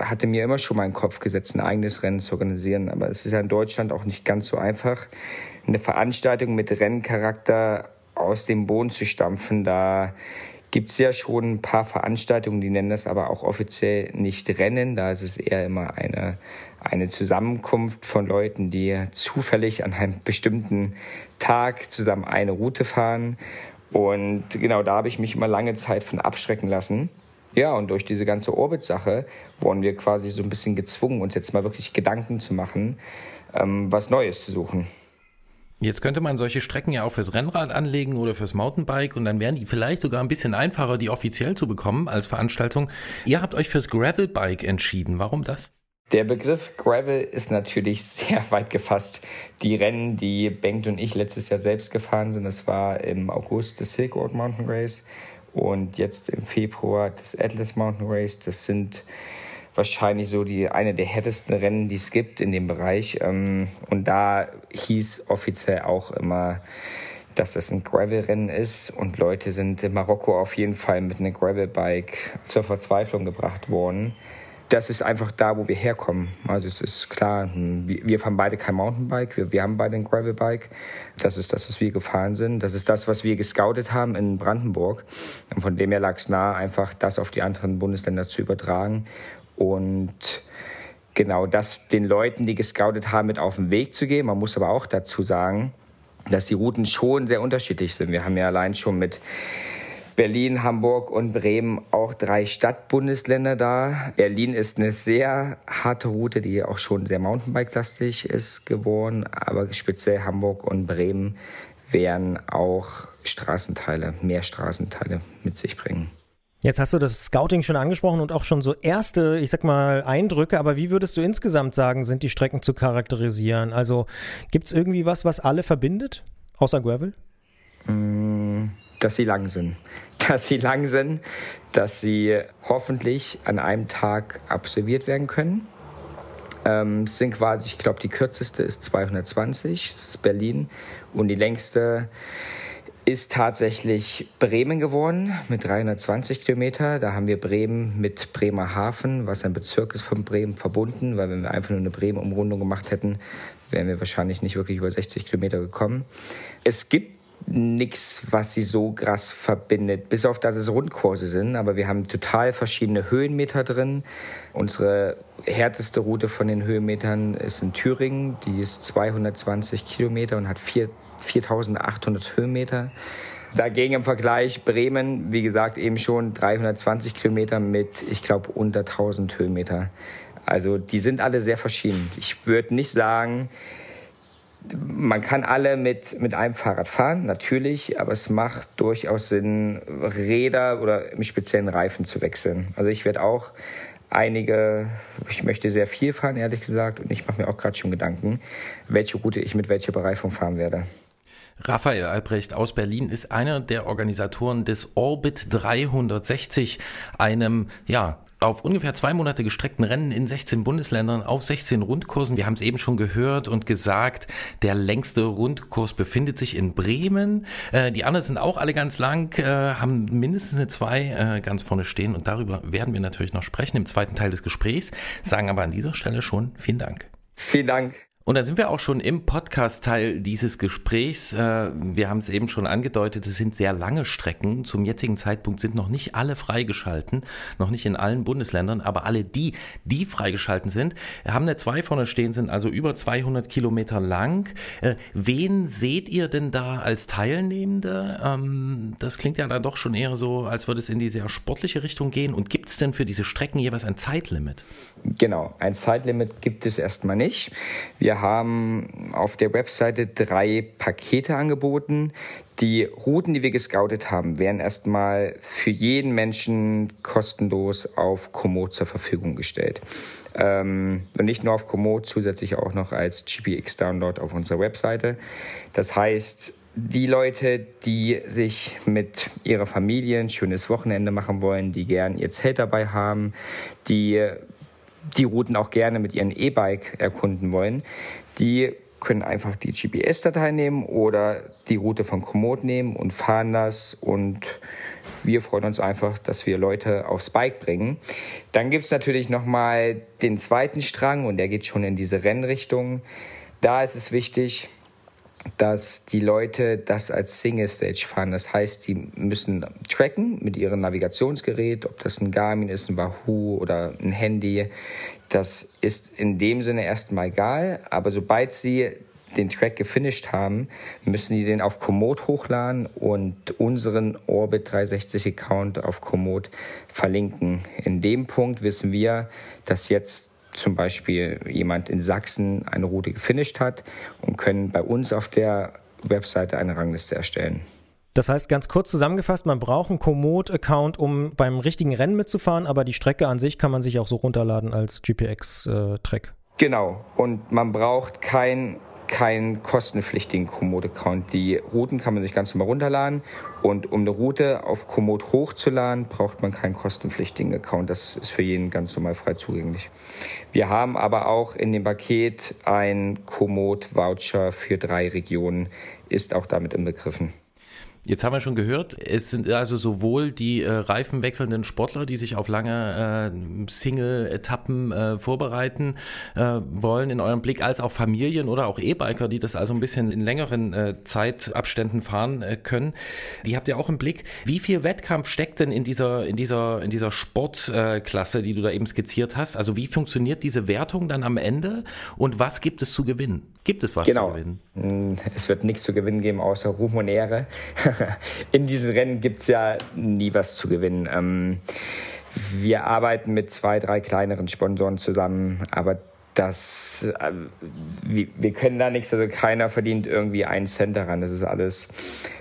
hatte mir immer schon mal in den Kopf gesetzt, ein eigenes Rennen zu organisieren. Aber es ist ja in Deutschland auch nicht ganz so einfach, eine Veranstaltung mit Renncharakter aus dem Boden zu stampfen. Da gibt es ja schon ein paar Veranstaltungen, die nennen das aber auch offiziell nicht Rennen. Da ist es eher immer eine, eine Zusammenkunft von Leuten, die zufällig an einem bestimmten Tag zusammen eine Route fahren. Und genau da habe ich mich immer lange Zeit von abschrecken lassen. Ja, und durch diese ganze Orbit-Sache wurden wir quasi so ein bisschen gezwungen, uns jetzt mal wirklich Gedanken zu machen, ähm, was Neues zu suchen. Jetzt könnte man solche Strecken ja auch fürs Rennrad anlegen oder fürs Mountainbike und dann wären die vielleicht sogar ein bisschen einfacher, die offiziell zu bekommen als Veranstaltung. Ihr habt euch fürs Gravelbike entschieden. Warum das? Der Begriff Gravel ist natürlich sehr weit gefasst. Die Rennen, die Bengt und ich letztes Jahr selbst gefahren sind, das war im August das Silk Road Mountain Race und jetzt im Februar das Atlas Mountain Race. Das sind wahrscheinlich so die eine der härtesten Rennen, die es gibt in dem Bereich. Ähm, und da hieß offiziell auch immer, dass das ein Gravel-Rennen ist und Leute sind in Marokko auf jeden Fall mit einem Gravel-Bike zur Verzweiflung gebracht worden das ist einfach da, wo wir herkommen. Also es ist klar, wir, fahren beide kein Mountainbike, wir, wir haben beide ein Gravelbike. Das ist das, was wir gefahren sind. Das ist das, was wir gescoutet haben in Brandenburg. Und von dem her lag es nahe, einfach das auf die anderen Bundesländer zu übertragen und genau das den Leuten, die gescoutet haben, mit auf den Weg zu geben. Man muss aber auch dazu sagen, dass die Routen schon sehr unterschiedlich sind. Wir haben ja allein schon mit Berlin, Hamburg und Bremen auch drei Stadtbundesländer da. Berlin ist eine sehr harte Route, die auch schon sehr Mountainbike-lastig ist geworden, aber speziell Hamburg und Bremen werden auch Straßenteile, mehr Straßenteile mit sich bringen. Jetzt hast du das Scouting schon angesprochen und auch schon so erste, ich sag mal, Eindrücke, aber wie würdest du insgesamt sagen, sind die Strecken zu charakterisieren? Also gibt es irgendwie was, was alle verbindet, außer Gravel? Mm dass sie lang sind. Dass sie lang sind, dass sie hoffentlich an einem Tag absolviert werden können. Ähm, sind quasi, ich glaube, die kürzeste ist 220, das ist Berlin. Und die längste ist tatsächlich Bremen geworden mit 320 Kilometer. Da haben wir Bremen mit Bremerhaven, was ein Bezirk ist von Bremen, verbunden, weil wenn wir einfach nur eine Bremen-Umrundung gemacht hätten, wären wir wahrscheinlich nicht wirklich über 60 Kilometer gekommen. Es gibt nichts, was sie so krass verbindet, bis auf dass es Rundkurse sind. Aber wir haben total verschiedene Höhenmeter drin. Unsere härteste Route von den Höhenmetern ist in Thüringen. Die ist 220 Kilometer und hat 4, 4800 Höhenmeter. Dagegen im Vergleich Bremen, wie gesagt, eben schon 320 Kilometer mit, ich glaube, unter 1000 Höhenmeter. Also die sind alle sehr verschieden. Ich würde nicht sagen, man kann alle mit, mit einem Fahrrad fahren, natürlich, aber es macht durchaus Sinn, Räder oder im speziellen Reifen zu wechseln. Also ich werde auch einige, ich möchte sehr viel fahren, ehrlich gesagt, und ich mache mir auch gerade schon Gedanken, welche Route ich mit welcher Bereifung fahren werde. Raphael Albrecht aus Berlin ist einer der Organisatoren des Orbit 360, einem, ja, auf ungefähr zwei Monate gestreckten Rennen in 16 Bundesländern auf 16 Rundkursen. Wir haben es eben schon gehört und gesagt, der längste Rundkurs befindet sich in Bremen. Äh, die anderen sind auch alle ganz lang, äh, haben mindestens eine zwei äh, ganz vorne stehen und darüber werden wir natürlich noch sprechen im zweiten Teil des Gesprächs, sagen aber an dieser Stelle schon vielen Dank. Vielen Dank. Und da sind wir auch schon im Podcast-Teil dieses Gesprächs. Äh, Wir haben es eben schon angedeutet, es sind sehr lange Strecken. Zum jetzigen Zeitpunkt sind noch nicht alle freigeschalten, noch nicht in allen Bundesländern, aber alle die, die freigeschalten sind, haben eine 2 vorne stehen, sind also über 200 Kilometer lang. Äh, Wen seht ihr denn da als Teilnehmende? Ähm, Das klingt ja dann doch schon eher so, als würde es in die sehr sportliche Richtung gehen. Und gibt es denn für diese Strecken jeweils ein Zeitlimit? Genau, ein Zeitlimit gibt es erstmal nicht. Wir haben auf der Webseite drei Pakete angeboten. Die Routen, die wir gescoutet haben, werden erstmal für jeden Menschen kostenlos auf Komoot zur Verfügung gestellt. Ähm, und nicht nur auf Komoot, zusätzlich auch noch als GPX-Download auf unserer Webseite. Das heißt, die Leute, die sich mit ihrer Familie ein schönes Wochenende machen wollen, die gern ihr Zelt dabei haben, die die Routen auch gerne mit ihrem E-Bike erkunden wollen, die können einfach die GPS-Datei nehmen oder die Route von Komoot nehmen und fahren das und wir freuen uns einfach, dass wir Leute aufs Bike bringen. Dann gibt es natürlich nochmal den zweiten Strang und der geht schon in diese Rennrichtung. Da ist es wichtig, dass die Leute das als Single Stage fahren. Das heißt, die müssen tracken mit ihrem Navigationsgerät, ob das ein Garmin ist, ein Wahoo oder ein Handy. Das ist in dem Sinne erstmal egal, aber sobald sie den Track gefinisht haben, müssen die den auf Komoot hochladen und unseren Orbit 360 Account auf Komoot verlinken. In dem Punkt wissen wir, dass jetzt zum Beispiel jemand in Sachsen eine Route gefinisht hat und können bei uns auf der Webseite eine Rangliste erstellen. Das heißt, ganz kurz zusammengefasst, man braucht einen Komoot-Account, um beim richtigen Rennen mitzufahren, aber die Strecke an sich kann man sich auch so runterladen als GPX-Track. Genau. Und man braucht kein keinen kostenpflichtigen Komoot-Account. Die Routen kann man sich ganz normal runterladen und um eine Route auf Komoot hochzuladen, braucht man keinen kostenpflichtigen Account. Das ist für jeden ganz normal frei zugänglich. Wir haben aber auch in dem Paket ein Komoot-Voucher für drei Regionen, ist auch damit inbegriffen. Jetzt haben wir schon gehört, es sind also sowohl die äh, reifenwechselnden Sportler, die sich auf lange äh, Single-Etappen äh, vorbereiten äh, wollen in eurem Blick, als auch Familien oder auch E-Biker, die das also ein bisschen in längeren äh, Zeitabständen fahren äh, können. Die habt ihr auch im Blick. Wie viel Wettkampf steckt denn in dieser, in dieser, in dieser Sportklasse, die du da eben skizziert hast? Also wie funktioniert diese Wertung dann am Ende und was gibt es zu gewinnen? Gibt es was Genau. zu gewinnen? Mm, Es wird nichts zu gewinnen geben, außer Ruhm und Ehre. In diesen Rennen gibt es ja nie was zu gewinnen. Ähm, wir arbeiten mit zwei, drei kleineren Sponsoren zusammen, aber das, äh, wir, wir können da nichts, also keiner verdient irgendwie einen Cent daran. Das ist alles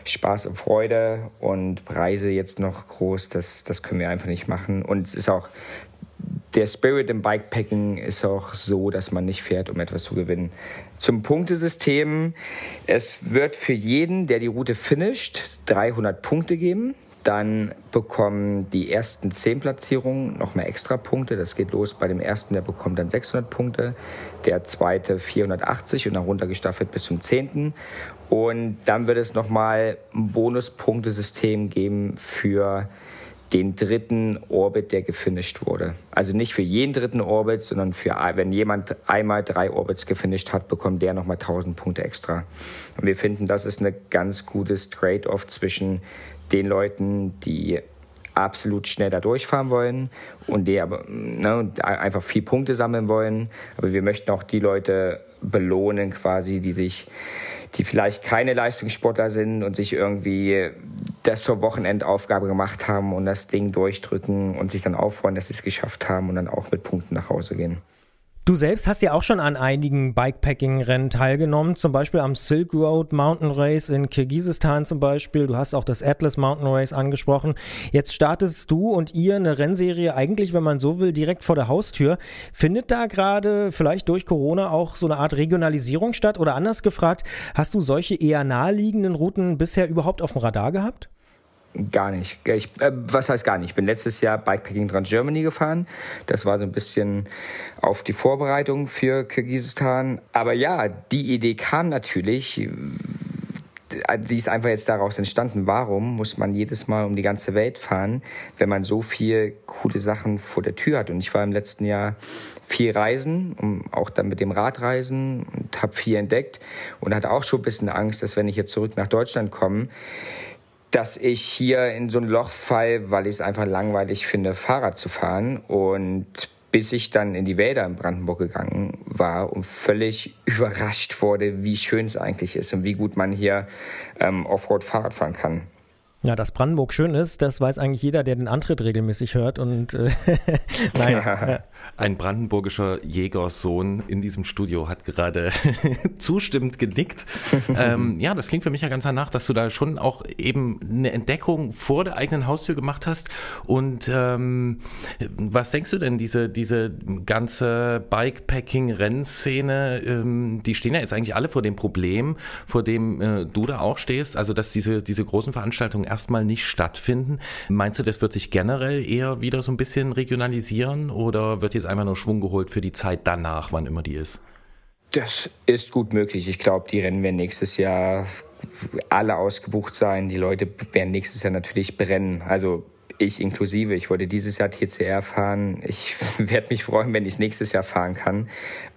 Spaß und Freude und Preise jetzt noch groß, das, das können wir einfach nicht machen. Und es ist auch, der Spirit im Bikepacking ist auch so, dass man nicht fährt, um etwas zu gewinnen. Zum Punktesystem. Es wird für jeden, der die Route finisht, 300 Punkte geben. Dann bekommen die ersten 10 Platzierungen nochmal extra Punkte. Das geht los bei dem ersten, der bekommt dann 600 Punkte, der zweite 480 und dann runtergestaffelt bis zum 10. Und dann wird es nochmal ein Bonuspunktesystem geben für den dritten Orbit, der gefinisht wurde. Also nicht für jeden dritten Orbit, sondern für, wenn jemand einmal drei Orbits gefinisht hat, bekommt der nochmal 1000 Punkte extra. Und wir finden, das ist ein ganz gutes Trade-off zwischen den Leuten, die absolut schnell da durchfahren wollen und die aber ne, einfach viel Punkte sammeln wollen. Aber wir möchten auch die Leute belohnen quasi, die sich die vielleicht keine Leistungssportler sind und sich irgendwie das zur Wochenendaufgabe gemacht haben und das Ding durchdrücken und sich dann auffreuen, dass sie es geschafft haben und dann auch mit Punkten nach Hause gehen. Du selbst hast ja auch schon an einigen Bikepacking-Rennen teilgenommen, zum Beispiel am Silk Road Mountain Race in Kirgisistan zum Beispiel. Du hast auch das Atlas Mountain Race angesprochen. Jetzt startest du und ihr eine Rennserie eigentlich, wenn man so will, direkt vor der Haustür. Findet da gerade vielleicht durch Corona auch so eine Art Regionalisierung statt? Oder anders gefragt, hast du solche eher naheliegenden Routen bisher überhaupt auf dem Radar gehabt? Gar nicht. Ich, äh, was heißt gar nicht? Ich bin letztes Jahr Bikepacking Trans Germany gefahren. Das war so ein bisschen auf die Vorbereitung für Kirgisistan. Aber ja, die Idee kam natürlich. Die ist einfach jetzt daraus entstanden. Warum muss man jedes Mal um die ganze Welt fahren, wenn man so viel coole Sachen vor der Tür hat? Und ich war im letzten Jahr viel reisen, auch dann mit dem Rad reisen und habe viel entdeckt und hatte auch schon ein bisschen Angst, dass wenn ich jetzt zurück nach Deutschland komme, dass ich hier in so ein Loch fall, weil ich es einfach langweilig finde, Fahrrad zu fahren. Und bis ich dann in die Wälder in Brandenburg gegangen war und völlig überrascht wurde, wie schön es eigentlich ist und wie gut man hier ähm, Offroad Fahrrad fahren kann. Ja, dass Brandenburg schön ist, das weiß eigentlich jeder, der den Antritt regelmäßig hört. Und äh, nein, ja. ein brandenburgischer Jägersohn in diesem Studio hat gerade zustimmend genickt. ähm, ja, das klingt für mich ja ganz danach, dass du da schon auch eben eine Entdeckung vor der eigenen Haustür gemacht hast. Und ähm, was denkst du denn, diese, diese ganze Bikepacking-Rennszene, ähm, die stehen ja jetzt eigentlich alle vor dem Problem, vor dem äh, du da auch stehst, also dass diese, diese großen Veranstaltungen erstmal nicht stattfinden. Meinst du, das wird sich generell eher wieder so ein bisschen regionalisieren oder wird jetzt einfach nur Schwung geholt für die Zeit danach, wann immer die ist? Das ist gut möglich. Ich glaube, die Rennen werden nächstes Jahr alle ausgebucht sein. Die Leute werden nächstes Jahr natürlich brennen. Also ich inklusive. Ich wollte dieses Jahr TCR fahren. Ich werde mich freuen, wenn ich es nächstes Jahr fahren kann.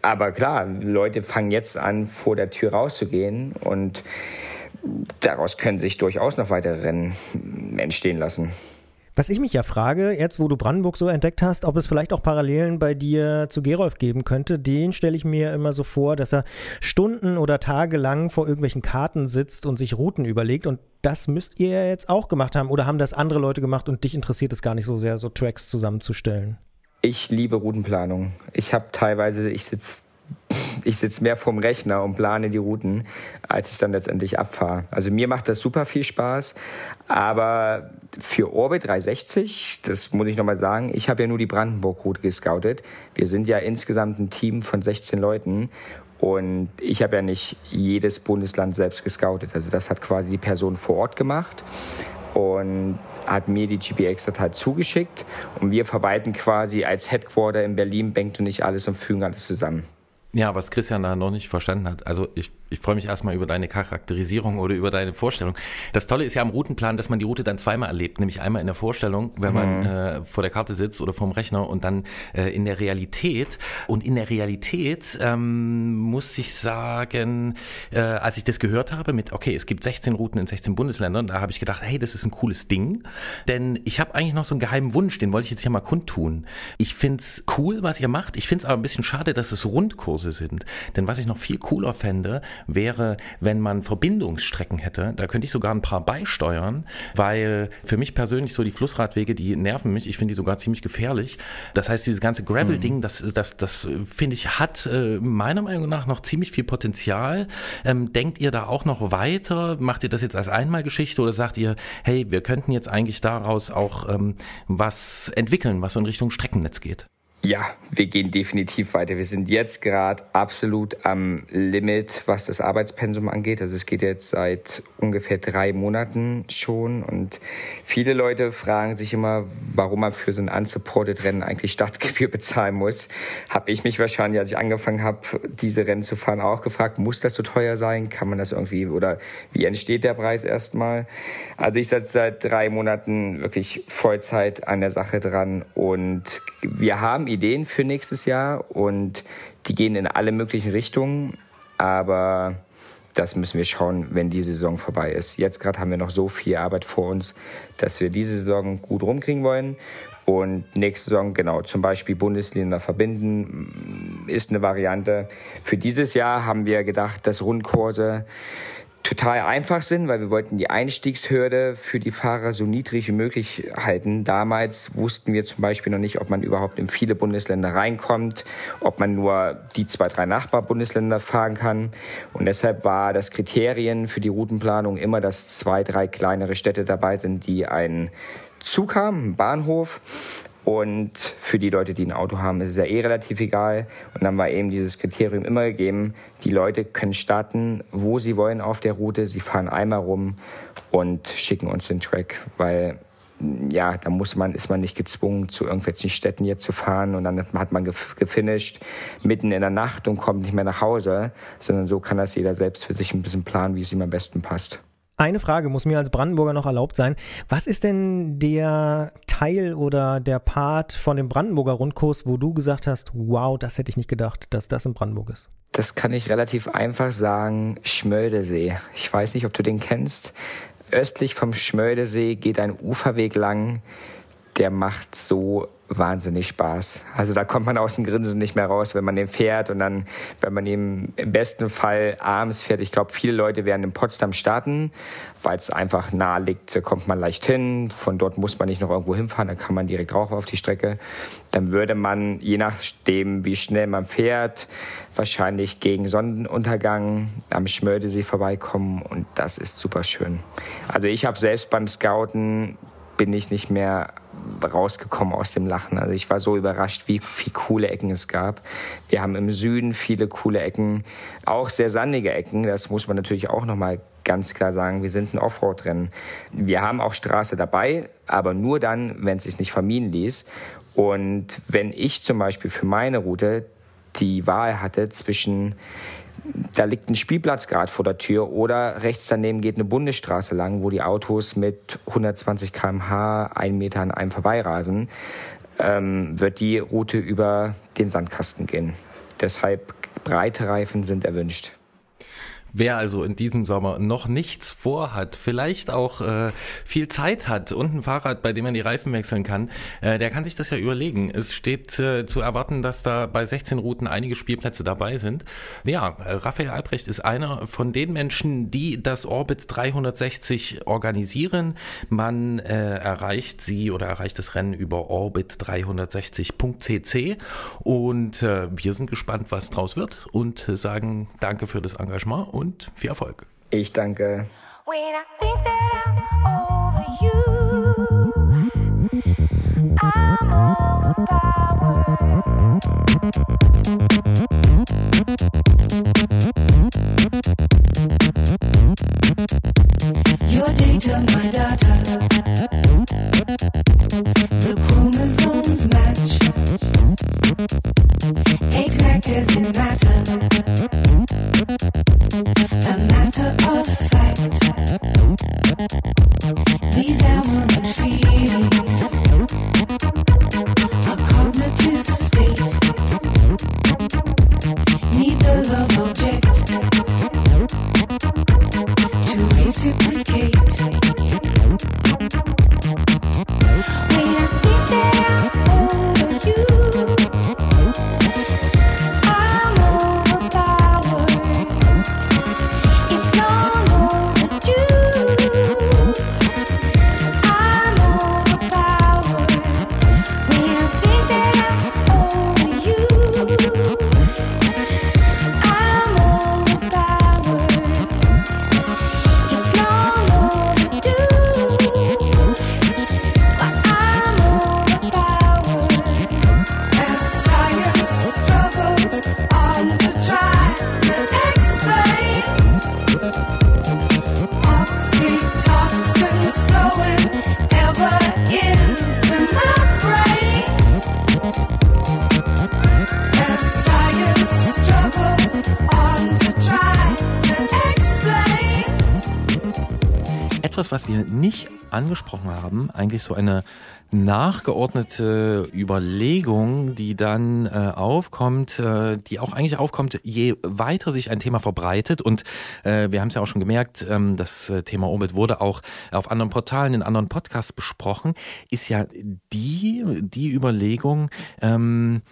Aber klar, Leute fangen jetzt an, vor der Tür rauszugehen und daraus können sich durchaus noch weitere Rennen entstehen lassen. Was ich mich ja frage, jetzt wo du Brandenburg so entdeckt hast, ob es vielleicht auch Parallelen bei dir zu Gerolf geben könnte. Den stelle ich mir immer so vor, dass er Stunden oder Tage lang vor irgendwelchen Karten sitzt und sich Routen überlegt. Und das müsst ihr ja jetzt auch gemacht haben. Oder haben das andere Leute gemacht und dich interessiert es gar nicht so sehr, so Tracks zusammenzustellen? Ich liebe Routenplanung. Ich habe teilweise, ich sitze ich sitze mehr vorm Rechner und plane die Routen, als ich dann letztendlich abfahre. Also mir macht das super viel Spaß, aber für Orbit 360, das muss ich nochmal sagen, ich habe ja nur die Brandenburg-Route gescoutet. Wir sind ja insgesamt ein Team von 16 Leuten und ich habe ja nicht jedes Bundesland selbst gescoutet. Also das hat quasi die Person vor Ort gemacht und hat mir die GPX-Datei zugeschickt und wir verwalten quasi als Headquarter in Berlin, Bengt und ich alles und fügen alles zusammen. Ja, was Christian da noch nicht verstanden hat. Also ich ich freue mich erstmal über deine Charakterisierung oder über deine Vorstellung. Das Tolle ist ja am Routenplan, dass man die Route dann zweimal erlebt, nämlich einmal in der Vorstellung, wenn man mhm. äh, vor der Karte sitzt oder vorm Rechner und dann äh, in der Realität. Und in der Realität ähm, muss ich sagen, äh, als ich das gehört habe mit, okay, es gibt 16 Routen in 16 Bundesländern, da habe ich gedacht, hey, das ist ein cooles Ding. Denn ich habe eigentlich noch so einen geheimen Wunsch, den wollte ich jetzt hier mal kundtun. Ich find's cool, was ihr macht. Ich find's aber ein bisschen schade, dass es Rundkurse sind. Denn was ich noch viel cooler fände, wäre, wenn man Verbindungsstrecken hätte. Da könnte ich sogar ein paar beisteuern, weil für mich persönlich so die Flussradwege, die nerven mich. Ich finde die sogar ziemlich gefährlich. Das heißt, dieses ganze Gravel-Ding, mhm. das, das, das finde ich, hat äh, meiner Meinung nach noch ziemlich viel Potenzial. Ähm, denkt ihr da auch noch weiter? Macht ihr das jetzt als Einmalgeschichte oder sagt ihr, hey, wir könnten jetzt eigentlich daraus auch ähm, was entwickeln, was so in Richtung Streckennetz geht? Ja, wir gehen definitiv weiter. Wir sind jetzt gerade absolut am Limit, was das Arbeitspensum angeht. Also es geht jetzt seit ungefähr drei Monaten schon und viele Leute fragen sich immer, warum man für so ein unsupported Rennen eigentlich Startgebühr bezahlen muss. Habe ich mich wahrscheinlich, als ich angefangen habe, diese Rennen zu fahren, auch gefragt, muss das so teuer sein? Kann man das irgendwie oder wie entsteht der Preis erstmal? Also ich sitze seit drei Monaten wirklich Vollzeit an der Sache dran und wir haben Ideen für nächstes Jahr und die gehen in alle möglichen Richtungen, aber das müssen wir schauen, wenn die Saison vorbei ist. Jetzt gerade haben wir noch so viel Arbeit vor uns, dass wir diese Saison gut rumkriegen wollen. Und nächste Saison, genau, zum Beispiel Bundesländer verbinden, ist eine Variante. Für dieses Jahr haben wir gedacht, dass Rundkurse total einfach sind, weil wir wollten die Einstiegshürde für die Fahrer so niedrig wie möglich halten. Damals wussten wir zum Beispiel noch nicht, ob man überhaupt in viele Bundesländer reinkommt, ob man nur die zwei, drei Nachbarbundesländer fahren kann. Und deshalb war das Kriterien für die Routenplanung immer, dass zwei, drei kleinere Städte dabei sind, die einen Zug haben, einen Bahnhof Und für die Leute, die ein Auto haben, ist es ja eh relativ egal. Und dann war eben dieses Kriterium immer gegeben, die Leute können starten, wo sie wollen auf der Route. Sie fahren einmal rum und schicken uns den Track, weil ja, da muss man, ist man nicht gezwungen, zu irgendwelchen Städten jetzt zu fahren und dann hat man gef gefinisht mitten in der Nacht und kommt nicht mehr nach Hause, sondern so kann das jeder selbst für sich ein bisschen planen, wie es ihm am besten passt. Eine Frage muss mir als Brandenburger noch erlaubt sein. Was ist denn der Teil oder der Part von dem Brandenburger Rundkurs, wo du gesagt hast, wow, das hätte ich nicht gedacht, dass das in Brandenburg ist? Das kann ich relativ einfach sagen, Schmöldesee. Ich weiß nicht, ob du den kennst. Östlich vom Schmöldesee geht ein Uferweg lang, der macht so wahnsinnig Spaß. Also da kommt man aus dem Grinsen nicht mehr raus, wenn man den fährt und dann, wenn man ihn im besten Fall abends fährt. Ich glaube, viele Leute werden in Potsdam starten, weil es einfach nahe liegt, da kommt man leicht hin. Von dort muss man nicht noch irgendwo hinfahren, dann kann man direkt rauf auf die Strecke. Dann würde man, je nachdem, wie schnell man fährt, wahrscheinlich gegen Sonnenuntergang am Schmöldesee vorbeikommen und das ist super schön. Also ich habe selbst beim Scouten bin ich nicht mehr rausgekommen aus dem Lachen. Also ich war so überrascht, wie viele coole Ecken es gab. Wir haben im Süden viele coole Ecken, auch sehr sandige Ecken. Das muss man natürlich auch noch mal ganz klar sagen. Wir sind ein Offroad-Rennen. Wir haben auch Straße dabei, aber nur dann, wenn es sich nicht vermieden ließ. Und wenn ich zum Beispiel für meine Route die Wahl hatte zwischen da liegt ein Spielplatz gerade vor der Tür oder rechts daneben geht eine Bundesstraße lang, wo die Autos mit 120 km/h einen Meter an einem vorbeirasen, ähm, wird die Route über den Sandkasten gehen. Deshalb breite Reifen sind erwünscht. Wer also in diesem Sommer noch nichts vorhat, vielleicht auch äh, viel Zeit hat und ein Fahrrad, bei dem man die Reifen wechseln kann, äh, der kann sich das ja überlegen. Es steht äh, zu erwarten, dass da bei 16 Routen einige Spielplätze dabei sind. Ja, äh, Raphael Albrecht ist einer von den Menschen, die das Orbit 360 organisieren. Man äh, erreicht sie oder erreicht das Rennen über orbit360.cc und äh, wir sind gespannt, was draus wird und sagen Danke für das Engagement und viel Erfolg. Ich danke. When I think that I'm over you, I'm overpowered. Your data, my data. The chromosomes match. Exact as in matter. These aberrant feelings. Nicht angesprochen haben, eigentlich so eine nachgeordnete Überlegung, die dann äh, aufkommt, äh, die auch eigentlich aufkommt, je weiter sich ein Thema verbreitet. Und äh, wir haben es ja auch schon gemerkt, ähm, das äh, Thema Orbit wurde auch auf anderen Portalen, in anderen Podcasts besprochen, ist ja die, die Überlegung, ähm,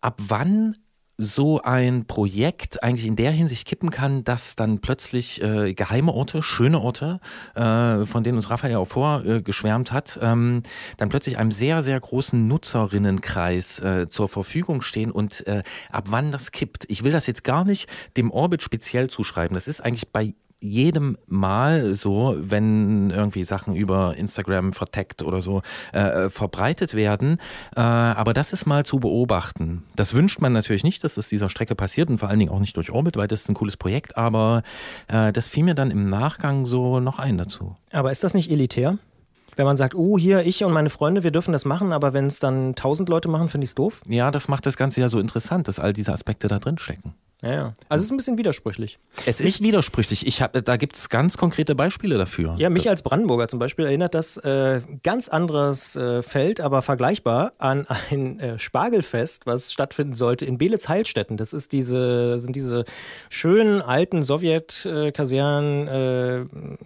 ab wann so ein Projekt eigentlich in der Hinsicht kippen kann, dass dann plötzlich äh, geheime Orte, schöne Orte, äh, von denen uns Raphael auch vorgeschwärmt äh, hat, ähm, dann plötzlich einem sehr, sehr großen Nutzerinnenkreis äh, zur Verfügung stehen und äh, ab wann das kippt. Ich will das jetzt gar nicht dem Orbit speziell zuschreiben. Das ist eigentlich bei jedem Mal so, wenn irgendwie Sachen über Instagram verteckt oder so äh, verbreitet werden. Äh, aber das ist mal zu beobachten. Das wünscht man natürlich nicht, dass das dieser Strecke passiert und vor allen Dingen auch nicht durch Orbit, weil das ist ein cooles Projekt. Aber äh, das fiel mir dann im Nachgang so noch ein dazu. Aber ist das nicht elitär? Wenn man sagt, oh, hier, ich und meine Freunde, wir dürfen das machen, aber wenn es dann tausend Leute machen, finde ich es doof. Ja, das macht das Ganze ja so interessant, dass all diese Aspekte da drin stecken. Ja, ja. Also es ist ein bisschen widersprüchlich. Es ist widersprüchlich. Ich hab, da gibt es ganz konkrete Beispiele dafür. Ja, mich als Brandenburger zum Beispiel erinnert das äh, ganz anderes äh, Feld, aber vergleichbar an ein äh, Spargelfest, was stattfinden sollte in Belitz-Heilstätten. Das ist diese, sind diese schönen alten Sowjetkasernen, äh,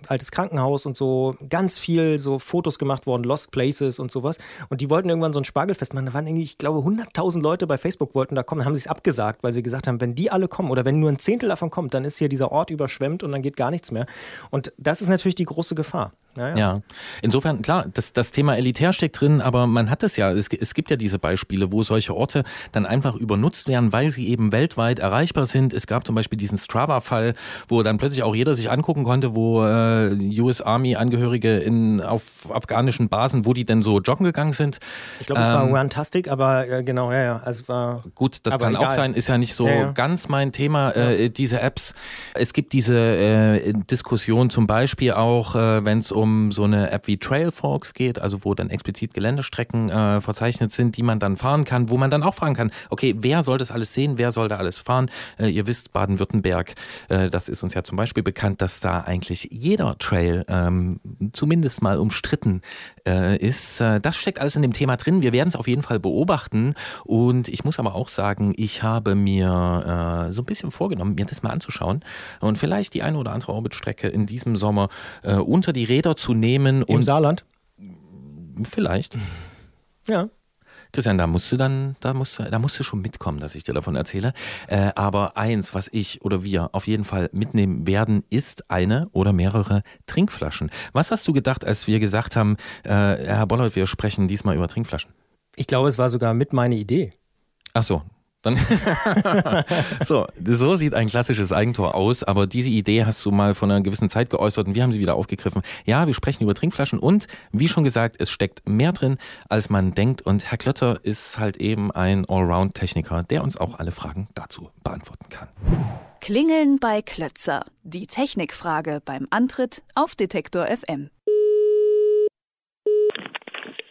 altes Krankenhaus und so, ganz viel so Fotos gemacht worden, Lost Places und sowas. Und die wollten irgendwann so ein Spargelfest machen. Da waren irgendwie, ich glaube, 100.000 Leute bei Facebook wollten da kommen, haben sie es abgesagt, weil sie gesagt haben, wenn die alle kommen oder wenn nur ein Zehntel davon kommt, dann ist hier dieser Ort überschwemmt und dann geht gar nichts mehr. Und das ist natürlich die große Gefahr. Ja, ja. Ja, insofern, klar, das, das Thema elitär steckt drin, aber man hat es ja, es, es gibt ja diese Beispiele, wo solche Orte dann einfach übernutzt werden, weil sie eben weltweit erreichbar sind. Es gab zum Beispiel diesen Strava-Fall, wo dann plötzlich auch jeder sich angucken konnte, wo äh, US Army-Angehörige in auf afghanischen Basen, wo die denn so joggen gegangen sind. Ich glaube, es war Ähm, Runtastic, aber äh, genau, ja, ja. Also war Gut, das kann auch egal. sein, ist ja nicht so Ja, ja. ganz mein Thema, äh, diese Apps. Es gibt diese äh, Diskussion zum Beispiel auch, äh, wenn es um so eine App wie Trailforks geht, also wo dann explizit Geländestrecken äh, verzeichnet sind, die man dann fahren kann, wo man dann auch fragen kann, okay, wer soll das alles sehen, wer soll da alles fahren? Äh, ihr wisst, Baden-Württemberg, äh, das ist uns ja zum Beispiel bekannt, dass da eigentlich jeder Trail ähm, zumindest mal umstritten äh, ist. Äh, das steckt alles in dem Thema drin. Wir werden es auf jeden Fall beobachten. Und ich muss aber auch sagen, ich habe mir äh, so ein bisschen vorgenommen, mir das mal anzuschauen und vielleicht die eine oder andere Orbitstrecke in diesem Sommer unter die Räder zu nehmen. im und Saarland. vielleicht. Ja. Christian, da musst du dann, da musst du, da musst du schon mitkommen, dass ich dir davon erzähle. Äh, aber eins, was ich oder wir auf jeden Fall mitnehmen werden, ist eine oder mehrere Trinkflaschen. Was hast du gedacht, als wir gesagt haben, äh, Herr Bollert, wir sprechen diesmal über Trinkflaschen? Ich glaube, es war sogar mit meine Idee. Ach so. Dann so, so sieht ein klassisches Eigentor aus, aber diese Idee hast du mal vor einer gewissen Zeit geäußert und wir haben sie wieder aufgegriffen. Ja, wir sprechen über Trinkflaschen und wie schon gesagt, es steckt mehr drin, als man denkt und Herr Klötter ist halt eben ein Allround-Techniker, der uns auch alle Fragen dazu beantworten kann. Klingeln bei Klötzer. Die Technikfrage beim Antritt auf Detektor FM.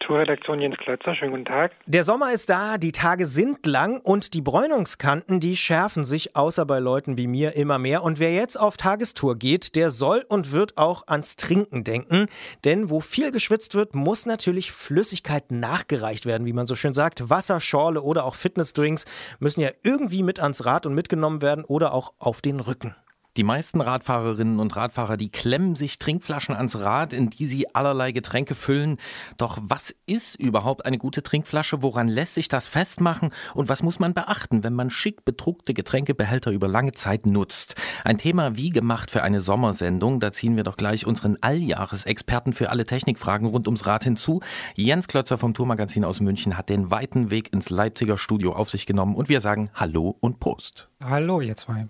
Tourredaktion Jens Klötzer, schönen guten Tag. Der Sommer ist da, die Tage sind lang und die Bräunungskanten, die schärfen sich, außer bei Leuten wie mir, immer mehr. Und wer jetzt auf Tagestour geht, der soll und wird auch ans Trinken denken. Denn wo viel geschwitzt wird, muss natürlich Flüssigkeit nachgereicht werden, wie man so schön sagt. Wasser, Schorle oder auch Fitnessdrinks müssen ja irgendwie mit ans Rad und mitgenommen werden oder auch auf den Rücken. Die meisten Radfahrerinnen und Radfahrer, die klemmen sich Trinkflaschen ans Rad, in die sie allerlei Getränke füllen. Doch was ist überhaupt eine gute Trinkflasche? Woran lässt sich das festmachen? Und was muss man beachten, wenn man schick bedruckte Getränkebehälter über lange Zeit nutzt? Ein Thema wie gemacht für eine Sommersendung. Da ziehen wir doch gleich unseren Alljahresexperten für alle Technikfragen rund ums Rad hinzu. Jens Klötzer vom Tourmagazin aus München hat den weiten Weg ins Leipziger Studio auf sich genommen und wir sagen Hallo und Prost. Hallo, ihr zwei.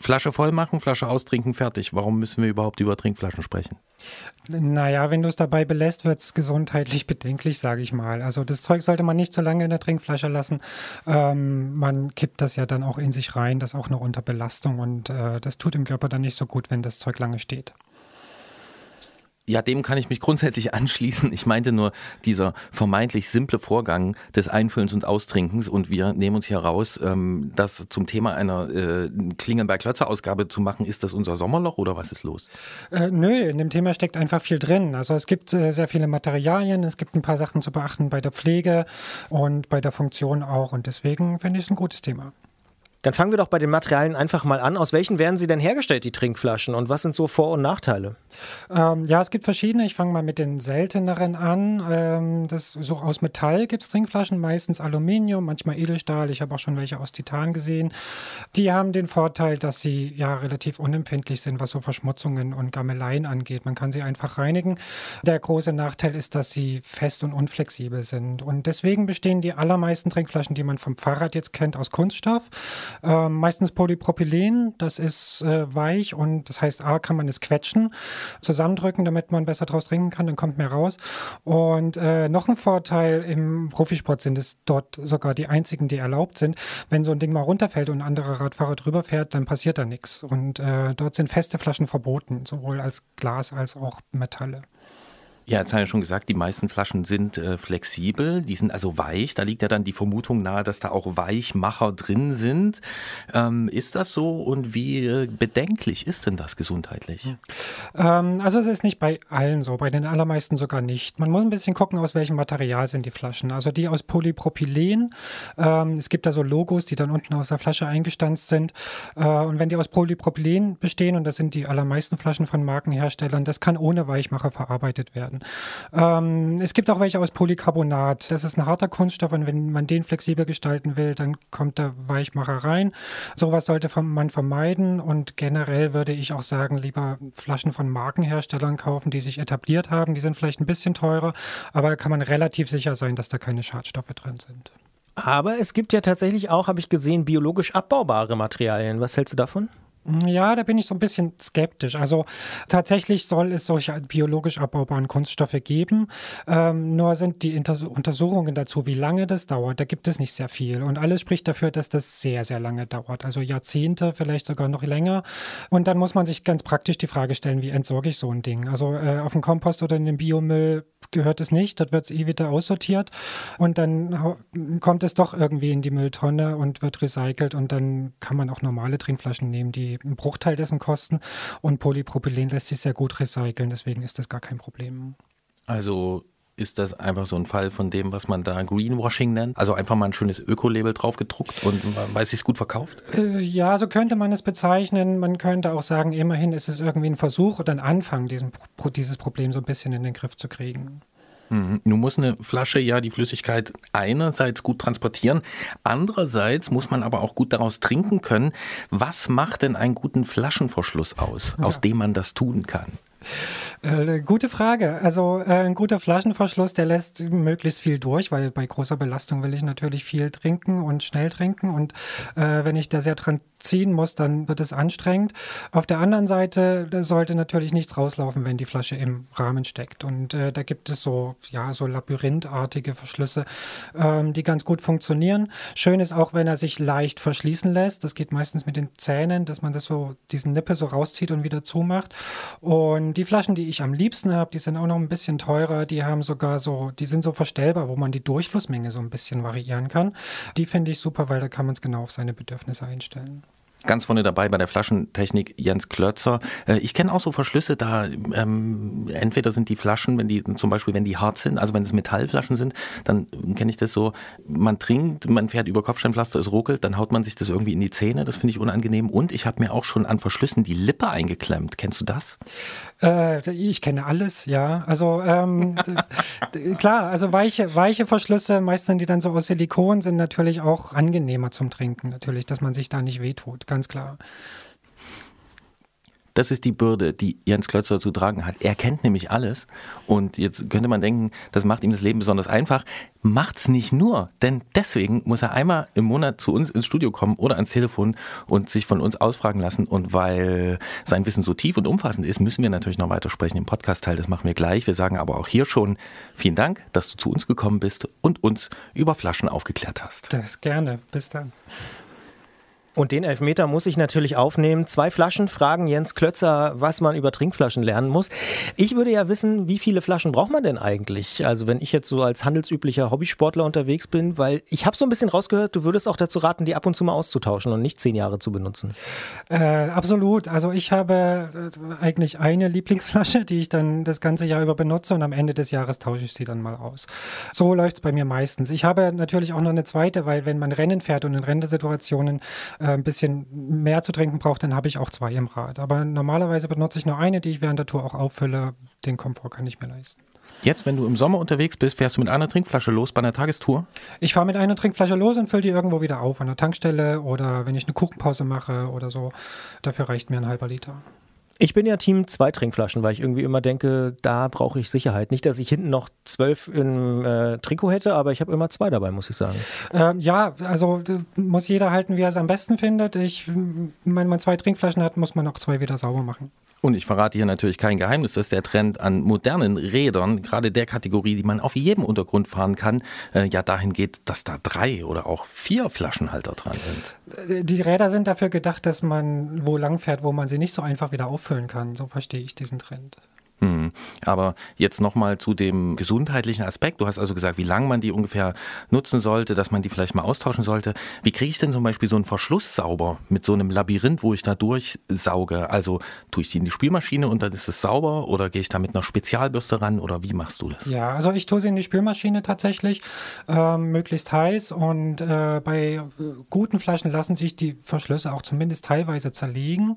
Flasche voll machen, Flasche austrinken, fertig. Warum müssen wir überhaupt über Trinkflaschen sprechen? Naja, wenn du es dabei belässt, wird es gesundheitlich bedenklich, sage ich mal. Also das Zeug sollte man nicht zu lange in der Trinkflasche lassen. Ähm, man kippt das ja dann auch in sich rein, das auch noch unter Belastung und äh, das tut dem Körper dann nicht so gut, wenn das Zeug lange steht. Ja, dem kann ich mich grundsätzlich anschließen. Ich meinte nur dieser vermeintlich simple Vorgang des Einfüllens und Austrinkens und wir nehmen uns hier raus, ähm, das zum Thema einer äh, Klingeln bei Klötzer Ausgabe zu machen. Ist das unser Sommerloch oder was ist los? Äh, nö, in dem Thema steckt einfach viel drin. Also es gibt äh, sehr viele Materialien, es gibt ein paar Sachen zu beachten bei der Pflege und bei der Funktion auch und deswegen finde ich es ein gutes Thema. Dann fangen wir doch bei den Materialien einfach mal an. Aus welchen werden sie denn hergestellt, die Trinkflaschen? Und was sind so Vor- und Nachteile? Ähm, ja, es gibt verschiedene. Ich fange mal mit den selteneren an. Ähm, das so aus Metall gibt es Trinkflaschen, meistens Aluminium, manchmal Edelstahl. Ich habe auch schon welche aus Titan gesehen. Die haben den Vorteil, dass sie ja relativ unempfindlich sind, was so Verschmutzungen und Gammeleien angeht. Man kann sie einfach reinigen. Der große Nachteil ist, dass sie fest und unflexibel sind. Und deswegen bestehen die allermeisten Trinkflaschen, die man vom Fahrrad jetzt kennt, aus Kunststoff. Ähm, meistens Polypropylen, das ist äh, weich und das heißt, A, kann man es quetschen, zusammendrücken, damit man besser draus trinken kann, dann kommt mehr raus. Und äh, noch ein Vorteil im Profisport sind es dort sogar die einzigen, die erlaubt sind. Wenn so ein Ding mal runterfällt und ein anderer Radfahrer drüber fährt, dann passiert da nichts. Und äh, dort sind feste Flaschen verboten, sowohl als Glas als auch Metalle. Ja, jetzt haben wir schon gesagt, die meisten Flaschen sind äh, flexibel, die sind also weich. Da liegt ja dann die Vermutung nahe, dass da auch Weichmacher drin sind. Ähm, ist das so und wie äh, bedenklich ist denn das gesundheitlich? Ähm, also es ist nicht bei allen so, bei den allermeisten sogar nicht. Man muss ein bisschen gucken, aus welchem Material sind die Flaschen. Also die aus Polypropylen. Ähm, es gibt da so Logos, die dann unten aus der Flasche eingestanzt sind. Äh, und wenn die aus Polypropylen bestehen, und das sind die allermeisten Flaschen von Markenherstellern, das kann ohne Weichmacher verarbeitet werden. Ähm, es gibt auch welche aus Polycarbonat. Das ist ein harter Kunststoff und wenn man den flexibel gestalten will, dann kommt der Weichmacher rein. Sowas sollte man vermeiden und generell würde ich auch sagen, lieber Flaschen von Markenherstellern kaufen, die sich etabliert haben. Die sind vielleicht ein bisschen teurer, aber da kann man relativ sicher sein, dass da keine Schadstoffe drin sind. Aber es gibt ja tatsächlich auch, habe ich gesehen, biologisch abbaubare Materialien. Was hältst du davon? Ja, da bin ich so ein bisschen skeptisch. Also tatsächlich soll es solche biologisch abbaubaren Kunststoffe geben. Ähm, nur sind die Inter Untersuchungen dazu, wie lange das dauert, da gibt es nicht sehr viel. Und alles spricht dafür, dass das sehr, sehr lange dauert. Also Jahrzehnte, vielleicht sogar noch länger. Und dann muss man sich ganz praktisch die Frage stellen, wie entsorge ich so ein Ding? Also äh, auf dem Kompost oder in den Biomüll gehört es nicht. Dort wird es eh wieder aussortiert. Und dann kommt es doch irgendwie in die Mülltonne und wird recycelt. Und dann kann man auch normale Trinkflaschen nehmen, die einen Bruchteil dessen kosten. Und Polypropylen lässt sich sehr gut recyceln, deswegen ist das gar kein Problem. Also ist das einfach so ein Fall von dem, was man da Greenwashing nennt? Also einfach mal ein schönes Öko-Label drauf gedruckt und weil es sich gut verkauft? Äh, ja, so könnte man es bezeichnen. Man könnte auch sagen, immerhin ist es irgendwie ein Versuch oder ein Anfang, diesen, dieses Problem so ein bisschen in den Griff zu kriegen. Mhm. Nun muss eine Flasche ja die Flüssigkeit einerseits gut transportieren, andererseits muss man aber auch gut daraus trinken können. Was macht denn einen guten Flaschenverschluss aus, ja. aus dem man das tun kann? Äh, gute Frage. Also äh, ein guter Flaschenverschluss, der lässt möglichst viel durch, weil bei großer Belastung will ich natürlich viel trinken und schnell trinken. Und äh, wenn ich da sehr dran ziehen muss, dann wird es anstrengend. Auf der anderen Seite sollte natürlich nichts rauslaufen, wenn die Flasche im Rahmen steckt. Und äh, da gibt es so, ja, so labyrinthartige Verschlüsse, ähm, die ganz gut funktionieren. Schön ist auch, wenn er sich leicht verschließen lässt. Das geht meistens mit den Zähnen, dass man das so, diesen Nippel so rauszieht und wieder zumacht. Und die Flaschen, die ich am liebsten habe, die sind auch noch ein bisschen teurer. Die haben sogar so, die sind so verstellbar, wo man die Durchflussmenge so ein bisschen variieren kann. Die finde ich super, weil da kann man es genau auf seine Bedürfnisse einstellen ganz vorne dabei bei der Flaschentechnik Jens Klötzer. Äh, ich kenne auch so Verschlüsse, da ähm, entweder sind die Flaschen, wenn die zum Beispiel, wenn die hart sind, also wenn es Metallflaschen sind, dann kenne ich das so, man trinkt, man fährt über Kopfsteinpflaster, es ruckelt, dann haut man sich das irgendwie in die Zähne, das finde ich unangenehm. Und ich habe mir auch schon an Verschlüssen die Lippe eingeklemmt. Kennst du das? Äh, ich kenne alles, ja. Also ähm, klar, also weiche, weiche Verschlüsse, meistens die dann so aus Silikon sind natürlich auch angenehmer zum Trinken, natürlich, dass man sich da nicht wehtut ganz klar. Das ist die Bürde, die Jens Klötzer zu tragen hat. Er kennt nämlich alles. Und jetzt könnte man denken, das macht ihm das Leben besonders einfach. Macht's nicht nur, denn deswegen muss er einmal im Monat zu uns ins Studio kommen oder ans Telefon und sich von uns ausfragen lassen. Und weil sein Wissen so tief und umfassend ist, müssen wir natürlich noch weiter sprechen im Podcast-Teil. Das machen wir gleich. Wir sagen aber auch hier schon vielen Dank, dass du zu uns gekommen bist und uns über Flaschen aufgeklärt hast. Das gerne. Bis dann. Und den Elfmeter muss ich natürlich aufnehmen. Zwei Flaschen fragen Jens Klötzer, was man über Trinkflaschen lernen muss. Ich würde ja wissen, wie viele Flaschen braucht man denn eigentlich? Also wenn ich jetzt so als handelsüblicher Hobbysportler unterwegs bin, weil ich habe so ein bisschen rausgehört, du würdest auch dazu raten, die ab und zu mal auszutauschen und nicht zehn Jahre zu benutzen. Äh, absolut. Also ich habe äh, eigentlich eine Lieblingsflasche, die ich dann das ganze Jahr über benutze und am Ende des Jahres tausche ich sie dann mal aus. So läuft es bei mir meistens. Ich habe natürlich auch noch eine zweite, weil wenn man Rennen fährt und in Rennensituationen äh, ein bisschen mehr zu trinken braucht, dann habe ich auch zwei im Rad. Aber normalerweise benutze ich nur eine, die ich während der Tour auch auffülle. Den Komfort kann ich mir leisten. Jetzt, wenn du im Sommer unterwegs bist, fährst du mit einer Trinkflasche los bei einer Tagestour? Ich fahre mit einer Trinkflasche los und fülle die irgendwo wieder auf, an der Tankstelle oder wenn ich eine Kuchenpause mache oder so. Dafür reicht mir ein halber Liter. Ich bin ja Team zwei Trinkflaschen, weil ich irgendwie immer denke, da brauche ich Sicherheit. Nicht, dass ich hinten noch zwölf im äh, Trikot hätte, aber ich habe immer zwei dabei, muss ich sagen. Ähm, ja, also muss jeder halten, wie er es am besten findet. Ich, wenn man zwei Trinkflaschen hat, muss man auch zwei wieder sauber machen. Und ich verrate hier natürlich kein Geheimnis, dass der Trend an modernen Rädern, gerade der Kategorie, die man auf jedem Untergrund fahren kann, äh, ja dahin geht, dass da drei oder auch vier Flaschenhalter dran sind. Äh, Die Räder sind dafür gedacht, dass man wo lang fährt, wo man sie nicht so einfach wieder auffüllen kann. So verstehe ich diesen Trend. Hm. Aber jetzt nochmal zu dem gesundheitlichen Aspekt. Du hast also gesagt, wie lange man die ungefähr nutzen sollte, dass man die vielleicht mal austauschen sollte. Wie kriege ich denn zum Beispiel so einen Verschluss sauber mit so einem Labyrinth, wo ich da durchsauge? Also tue ich die in die Spülmaschine und dann ist es sauber oder gehe ich da mit einer Spezialbürste ran oder wie machst du das? Ja, also ich tue sie in die Spülmaschine tatsächlich, ähm, möglichst heiß. Und äh, bei äh, guten Flaschen lassen sich die Verschlüsse auch zumindest teilweise zerlegen.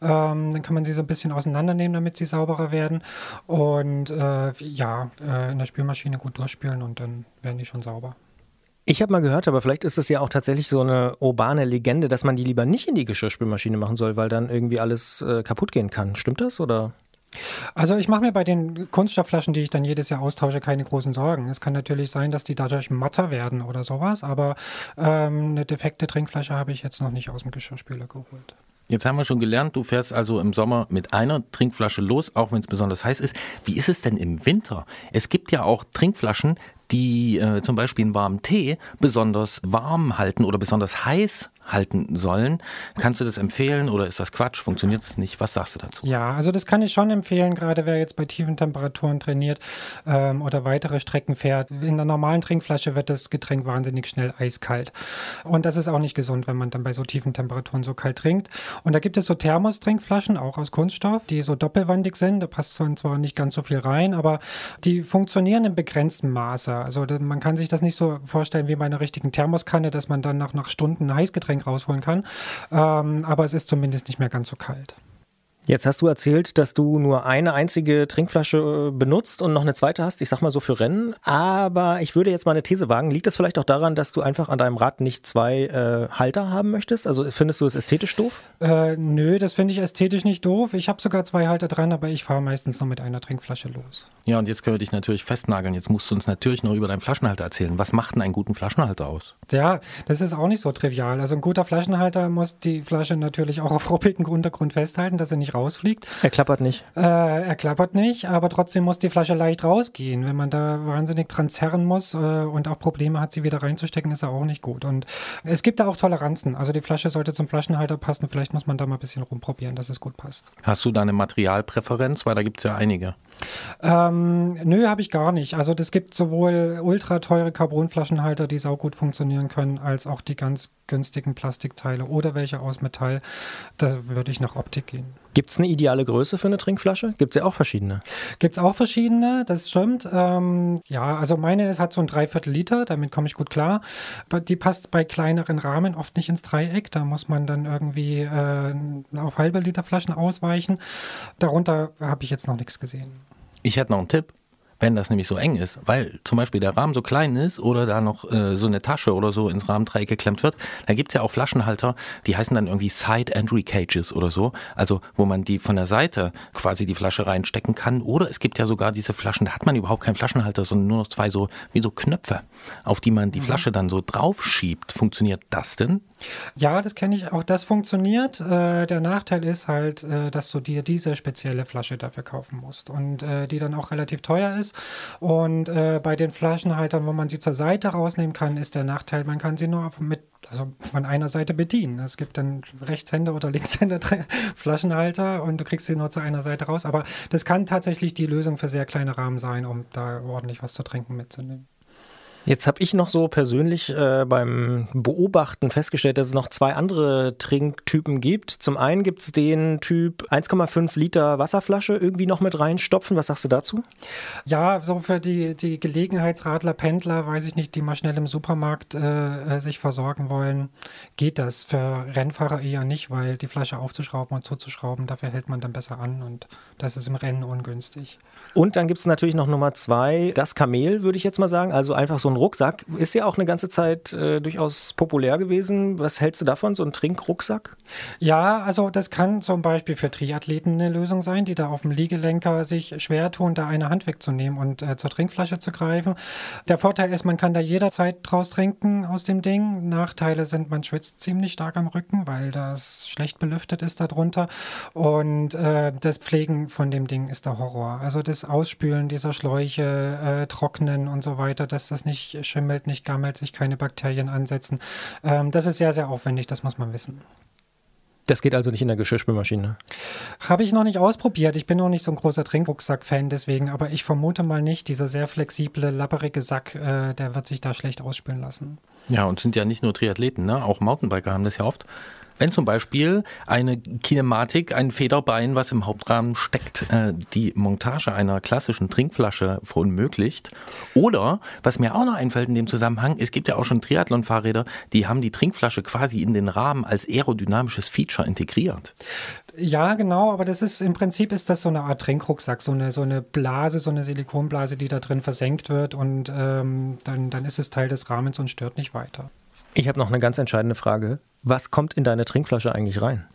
Ähm, dann kann man sie so ein bisschen auseinandernehmen, damit sie sauberer werden. Und äh, ja, äh, in der Spülmaschine gut durchspülen und dann werden die schon sauber. Ich habe mal gehört, aber vielleicht ist es ja auch tatsächlich so eine urbane Legende, dass man die lieber nicht in die Geschirrspülmaschine machen soll, weil dann irgendwie alles äh, kaputt gehen kann. Stimmt das oder? Also ich mache mir bei den Kunststoffflaschen, die ich dann jedes Jahr austausche, keine großen Sorgen. Es kann natürlich sein, dass die dadurch matter werden oder sowas, aber ähm, eine defekte Trinkflasche habe ich jetzt noch nicht aus dem Geschirrspüler geholt. Jetzt haben wir schon gelernt, du fährst also im Sommer mit einer Trinkflasche los, auch wenn es besonders heiß ist. Wie ist es denn im Winter? Es gibt ja auch Trinkflaschen, die äh, zum Beispiel einen warmen Tee besonders warm halten oder besonders heiß halten sollen. Kannst du das empfehlen oder ist das Quatsch? Funktioniert es nicht? Was sagst du dazu? Ja, also das kann ich schon empfehlen, gerade wer jetzt bei tiefen Temperaturen trainiert ähm, oder weitere Strecken fährt. In der normalen Trinkflasche wird das Getränk wahnsinnig schnell eiskalt. Und das ist auch nicht gesund, wenn man dann bei so tiefen Temperaturen so kalt trinkt. Und da gibt es so Thermos-Trinkflaschen, auch aus Kunststoff, die so doppelwandig sind. Da passt zwar- nicht ganz so viel rein, aber die funktionieren in begrenztem Maße. Also man kann sich das nicht so vorstellen wie bei einer richtigen Thermoskanne, dass man dann nach, nach Stunden ein Heißgetränk rausholen kann. Ähm, aber es ist zumindest nicht mehr ganz so kalt. Jetzt hast du erzählt, dass du nur eine einzige Trinkflasche äh, benutzt und noch eine zweite hast, ich sag mal so für Rennen. Aber ich würde jetzt mal eine These wagen. Liegt das vielleicht auch daran, dass du einfach an deinem Rad nicht zwei äh, Halter haben möchtest? Also findest du es ästhetisch doof? Äh, nö, das finde ich ästhetisch nicht doof. Ich habe sogar zwei Halter dran, aber ich fahre meistens nur mit einer Trinkflasche los. Ja, und jetzt können wir dich natürlich festnageln. Jetzt musst du uns natürlich noch über deinen Flaschenhalter erzählen. Was macht denn einen guten Flaschenhalter aus? Ja, das ist auch nicht so trivial. Also ein guter Flaschenhalter muss die Flasche natürlich auch auf ruppigem Untergrund festhalten, dass sie nicht rausfliegt. Er klappert nicht. Äh, er klappert nicht, aber trotzdem muss die Flasche leicht rausgehen. Wenn man da wahnsinnig dran zerren muss äh, und auch Probleme hat, sie wieder reinzustecken, ist er auch nicht gut. Und es gibt da auch Toleranzen. Also die Flasche sollte zum Flaschenhalter passen. Vielleicht muss man da mal ein bisschen rumprobieren, dass es gut passt. Hast du da eine Materialpräferenz? Weil da gibt es ja einige. Ähm, nö, habe ich gar nicht. Also das gibt sowohl ultra teure Carbonflaschenhalter, die saugut funktionieren können, als auch die ganz günstigen Plastikteile oder welche aus Metall. Da würde ich nach Optik gehen. Gibt es eine ideale Größe für eine Trinkflasche? Gibt es ja auch verschiedene. Gibt es auch verschiedene, das stimmt. Ähm, ja, also meine ist, hat so ein Dreiviertel Liter, damit komme ich gut klar. Aber Die passt bei kleineren Rahmen oft nicht ins Dreieck. Da muss man dann irgendwie äh, auf halbe Liter Flaschen ausweichen. Darunter habe ich jetzt noch nichts gesehen. Ich hätte noch einen Tipp. Wenn das nämlich so eng ist, weil zum Beispiel der Rahmen so klein ist oder da noch äh, so eine Tasche oder so ins Rahmendreieck geklemmt wird, dann gibt es ja auch Flaschenhalter, die heißen dann irgendwie Side Entry Cages oder so, also wo man die von der Seite quasi die Flasche reinstecken kann. Oder es gibt ja sogar diese Flaschen, da hat man überhaupt keinen Flaschenhalter, sondern nur noch zwei so wie so Knöpfe, auf die man die Flasche dann so drauf schiebt. Funktioniert das denn? Ja, das kenne ich. Auch das funktioniert. Äh, der Nachteil ist halt, äh, dass du dir diese spezielle Flasche dafür kaufen musst und äh, die dann auch relativ teuer ist. Und äh, bei den Flaschenhaltern, wo man sie zur Seite rausnehmen kann, ist der Nachteil, man kann sie nur mit, also von einer Seite bedienen. Es gibt dann Rechtshänder oder Linkshänder Flaschenhalter und du kriegst sie nur zu einer Seite raus. Aber das kann tatsächlich die Lösung für sehr kleine Rahmen sein, um da ordentlich was zu trinken mitzunehmen. Jetzt habe ich noch so persönlich äh, beim Beobachten festgestellt, dass es noch zwei andere Trinktypen gibt. Zum einen gibt es den Typ 1,5 Liter Wasserflasche irgendwie noch mit reinstopfen. Was sagst du dazu? Ja, so für die, die Gelegenheitsradler, Pendler, weiß ich nicht, die mal schnell im Supermarkt äh, äh, sich versorgen wollen, geht das. Für Rennfahrer eher nicht, weil die Flasche aufzuschrauben und zuzuschrauben, dafür hält man dann besser an und das ist im Rennen ungünstig. Und dann gibt es natürlich noch Nummer zwei, das Kamel, würde ich jetzt mal sagen. Also einfach so so ein Rucksack ist ja auch eine ganze Zeit äh, durchaus populär gewesen. Was hältst du davon, so ein Trinkrucksack? Ja, also das kann zum Beispiel für Triathleten eine Lösung sein, die da auf dem Liegelenker sich schwer tun, da eine Hand wegzunehmen und äh, zur Trinkflasche zu greifen. Der Vorteil ist, man kann da jederzeit draus trinken aus dem Ding. Nachteile sind, man schwitzt ziemlich stark am Rücken, weil das schlecht belüftet ist darunter. Und äh, das Pflegen von dem Ding ist der Horror. Also das Ausspülen dieser Schläuche, äh, Trocknen und so weiter, dass das nicht schimmelt, nicht gammelt, sich keine Bakterien ansetzen. Ähm, das ist sehr, sehr aufwendig, das muss man wissen. Das geht also nicht in der Geschirrspülmaschine. Habe ich noch nicht ausprobiert. Ich bin noch nicht so ein großer Trinkrucksack-Fan deswegen, aber ich vermute mal nicht. Dieser sehr flexible, lapperige Sack, äh, der wird sich da schlecht ausspülen lassen. Ja, und sind ja nicht nur Triathleten, ne? auch Mountainbiker haben das ja oft. Wenn zum Beispiel eine Kinematik, ein Federbein, was im Hauptrahmen steckt, äh, die Montage einer klassischen Trinkflasche verunmöglicht. Oder, was mir auch noch einfällt in dem Zusammenhang, es gibt ja auch schon Triathlon-Fahrräder, die haben die Trinkflasche quasi in den Rahmen als aerodynamisches Feature integriert. Ja, genau, aber das ist im Prinzip ist das so eine Art Trinkrucksack, so eine, so eine Blase, so eine Silikonblase, die da drin versenkt wird und ähm, dann, dann ist es Teil des Rahmens und stört nicht weiter. Ich habe noch eine ganz entscheidende Frage. Was kommt in deine Trinkflasche eigentlich rein?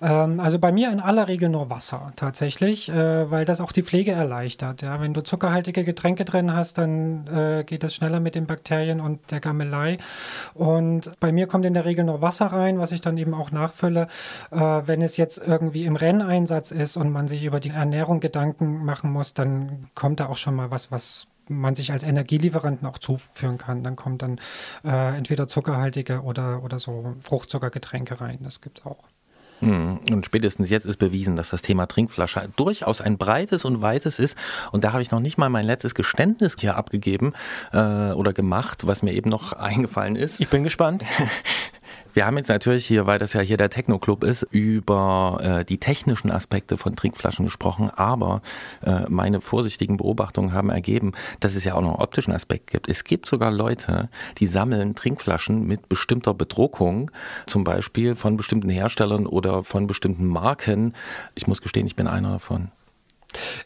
Ähm, also bei mir in aller Regel nur Wasser tatsächlich, äh, weil das auch die Pflege erleichtert. Ja? Wenn du zuckerhaltige Getränke drin hast, dann äh, geht es schneller mit den Bakterien und der Gammelei. Und bei mir kommt in der Regel nur Wasser rein, was ich dann eben auch nachfülle. Äh, wenn es jetzt irgendwie im Renneinsatz ist und man sich über die Ernährung Gedanken machen muss, dann kommt da auch schon mal was, was man sich als Energielieferanten auch zuführen kann. Dann kommt dann äh, entweder zuckerhaltige oder, oder so Fruchtzuckergetränke rein. Das gibt es auch. Hm, Und spätestens jetzt ist bewiesen, dass das Thema Trinkflasche durchaus ein breites und weites ist. Und da habe ich noch nicht mal mein letztes Geständnis hier abgegeben äh, oder gemacht, was mir eben noch eingefallen ist. Ich bin gespannt. Wir haben jetzt natürlich hier, weil das ja hier der Techno-Club ist, über äh, die technischen Aspekte von Trinkflaschen gesprochen, aber äh, meine vorsichtigen Beobachtungen haben ergeben, dass es ja auch noch einen optischen Aspekt gibt. Es gibt sogar Leute, die sammeln Trinkflaschen mit bestimmter Bedruckung, zum Beispiel von bestimmten Herstellern oder von bestimmten Marken. Ich muss gestehen, ich bin einer davon.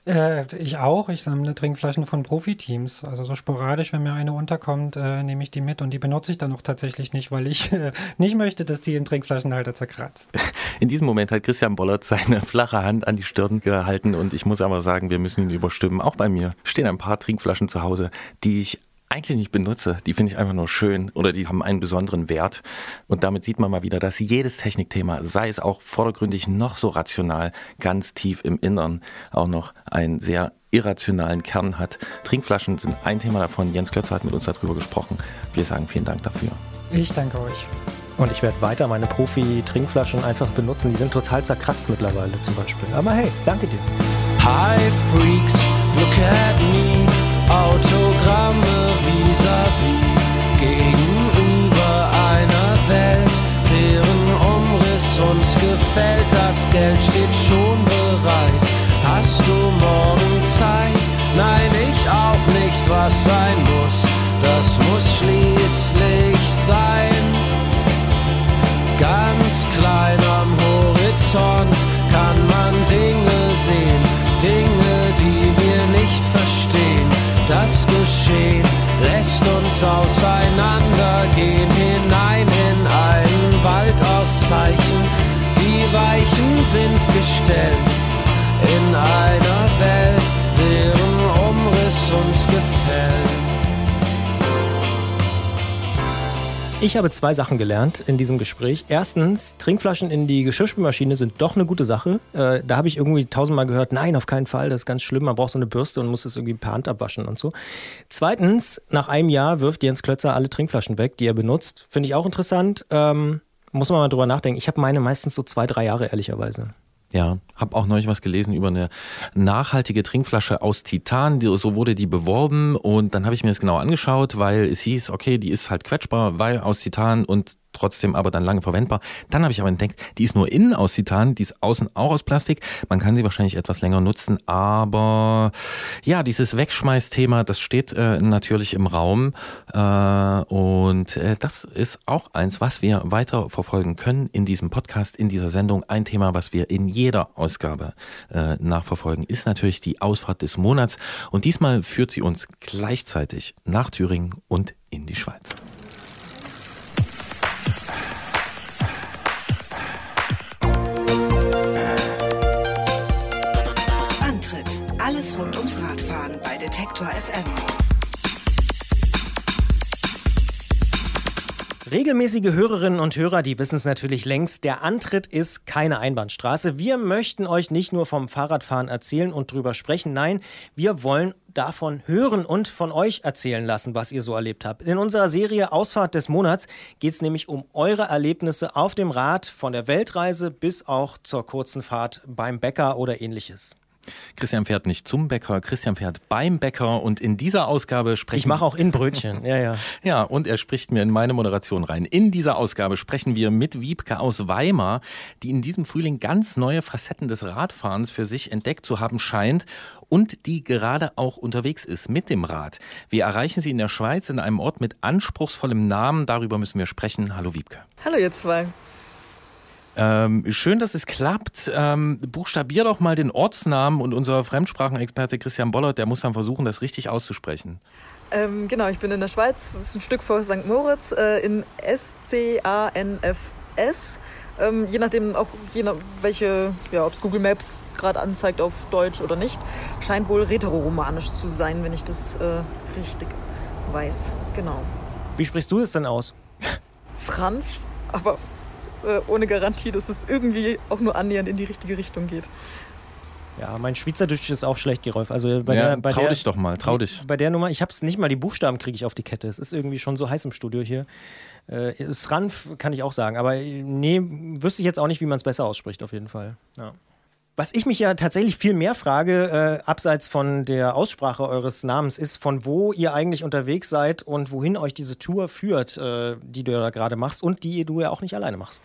Äh, ich auch. Ich sammle Trinkflaschen von Profiteams. Also so sporadisch, wenn mir eine unterkommt, äh, nehme ich die mit und die benutze ich dann auch tatsächlich nicht, weil ich äh, nicht möchte, dass die den Trinkflaschenhalter zerkratzt. In diesem Moment hat Christian Bollert seine flache Hand an die Stirn gehalten und ich muss aber sagen, wir müssen ihn überstimmen. Auch bei mir stehen ein paar Trinkflaschen zu Hause, die ich eigentlich nicht benutze. Die finde ich einfach nur schön oder die haben einen besonderen Wert. Und damit sieht man mal wieder, dass jedes Technikthema, sei es auch vordergründig noch so rational, ganz tief im Innern auch noch einen sehr irrationalen Kern hat. Trinkflaschen sind ein Thema davon. Jens Klötzer hat mit uns darüber gesprochen. Wir sagen vielen Dank dafür. Ich danke euch. Und ich werde weiter meine Profi-Trinkflaschen einfach benutzen. Die sind total zerkratzt mittlerweile zum Beispiel. Aber hey, danke dir. Hi Freaks, look at me. Autogramme Gegenüber einer Welt, deren Umriss uns gefällt. Das Geld steht schon bereit. Hast du morgen Zeit? Nein, ich auch nicht. Was sein muss, das muss schließlich sein. Ganz klein am Horizont kann man Dinge sehen, Dinge, die wir nicht verstehen. Das Geschehen uns auseinandergehen hinein in einen Wald aus Zeichen. Die Weichen sind gestellt in einer Ich habe zwei Sachen gelernt in diesem Gespräch. Erstens, Trinkflaschen in die Geschirrspülmaschine sind doch eine gute Sache. Äh, da habe ich irgendwie tausendmal gehört, nein, auf keinen Fall, das ist ganz schlimm. Man braucht so eine Bürste und muss es irgendwie per Hand abwaschen und so. Zweitens, nach einem Jahr wirft Jens Klötzer alle Trinkflaschen weg, die er benutzt. Finde ich auch interessant. Ähm, muss man mal drüber nachdenken. Ich habe meine meistens so zwei, drei Jahre, ehrlicherweise. Ja, habe auch neulich was gelesen über eine nachhaltige Trinkflasche aus Titan. So wurde die beworben und dann habe ich mir das genau angeschaut, weil es hieß, okay, die ist halt quetschbar, weil aus Titan und trotzdem aber dann lange verwendbar. Dann habe ich aber entdeckt, die ist nur innen aus Titan, die ist außen auch aus Plastik. Man kann sie wahrscheinlich etwas länger nutzen, aber ja, dieses Wegschmeißthema, das steht äh, natürlich im Raum äh, und äh, das ist auch eins, was wir weiter verfolgen können in diesem Podcast, in dieser Sendung. Ein Thema, was wir in jeder Ausgabe äh, nachverfolgen, ist natürlich die Ausfahrt des Monats. Und diesmal führt sie uns gleichzeitig nach Thüringen und in die Schweiz. Detektor FM. Regelmäßige Hörerinnen und Hörer, die wissen es natürlich längst, der Antritt ist keine Einbahnstraße. Wir möchten euch nicht nur vom Fahrradfahren erzählen und drüber sprechen, nein, wir wollen davon hören und von euch erzählen lassen, was ihr so erlebt habt. In unserer Serie Ausfahrt des Monats geht es nämlich um eure Erlebnisse auf dem Rad, von der Weltreise bis auch zur kurzen Fahrt beim Bäcker oder ähnliches. Christian fährt nicht zum Bäcker, Christian fährt beim Bäcker und in dieser Ausgabe sprechen Ich mache auch in Brötchen, ja, ja. Ja, und er spricht mir in meine Moderation rein. In dieser Ausgabe sprechen wir mit Wiebke aus Weimar, die in diesem Frühling ganz neue Facetten des Radfahrens für sich entdeckt zu haben scheint und die gerade auch unterwegs ist mit dem Rad. Wir erreichen sie in der Schweiz in einem Ort mit anspruchsvollem Namen. Darüber müssen wir sprechen. Hallo Wiebke. Hallo ihr zwei. Ähm, schön, dass es klappt. Ähm, buchstabier doch mal den Ortsnamen und unser Fremdsprachenexperte Christian Bollert, der muss dann versuchen, das richtig auszusprechen. Ähm, genau, ich bin in der Schweiz, das ist ein Stück vor St. Moritz, äh, in S-C-A-N-F-S. Ähm, je nachdem auch, je nach, welche, ja, ob es Google Maps gerade anzeigt auf Deutsch oder nicht, scheint wohl rätoromanisch zu sein, wenn ich das äh, richtig weiß. Genau. Wie sprichst du es denn aus? Sranf, aber äh, ohne Garantie, dass es irgendwie auch nur annähernd in die richtige Richtung geht. Ja, mein Schweizerdeutsch ist auch schlecht, Gerolf. Also bei Ja, der, bei trau der, dich doch mal, trau dich. Bei der Nummer, ich hab's nicht mal, die Buchstaben kriege ich auf die Kette. Es ist irgendwie schon so heiß im Studio hier. Äh, Sranf kann ich auch sagen, aber äh, nee, wüsste ich jetzt auch nicht, wie man es besser ausspricht, auf jeden Fall. Ja. Was ich mich ja tatsächlich viel mehr frage, äh, abseits von der Aussprache eures Namens, ist, von wo ihr eigentlich unterwegs seid und wohin euch diese Tour führt, äh, die du da gerade machst und die du ja auch nicht alleine machst.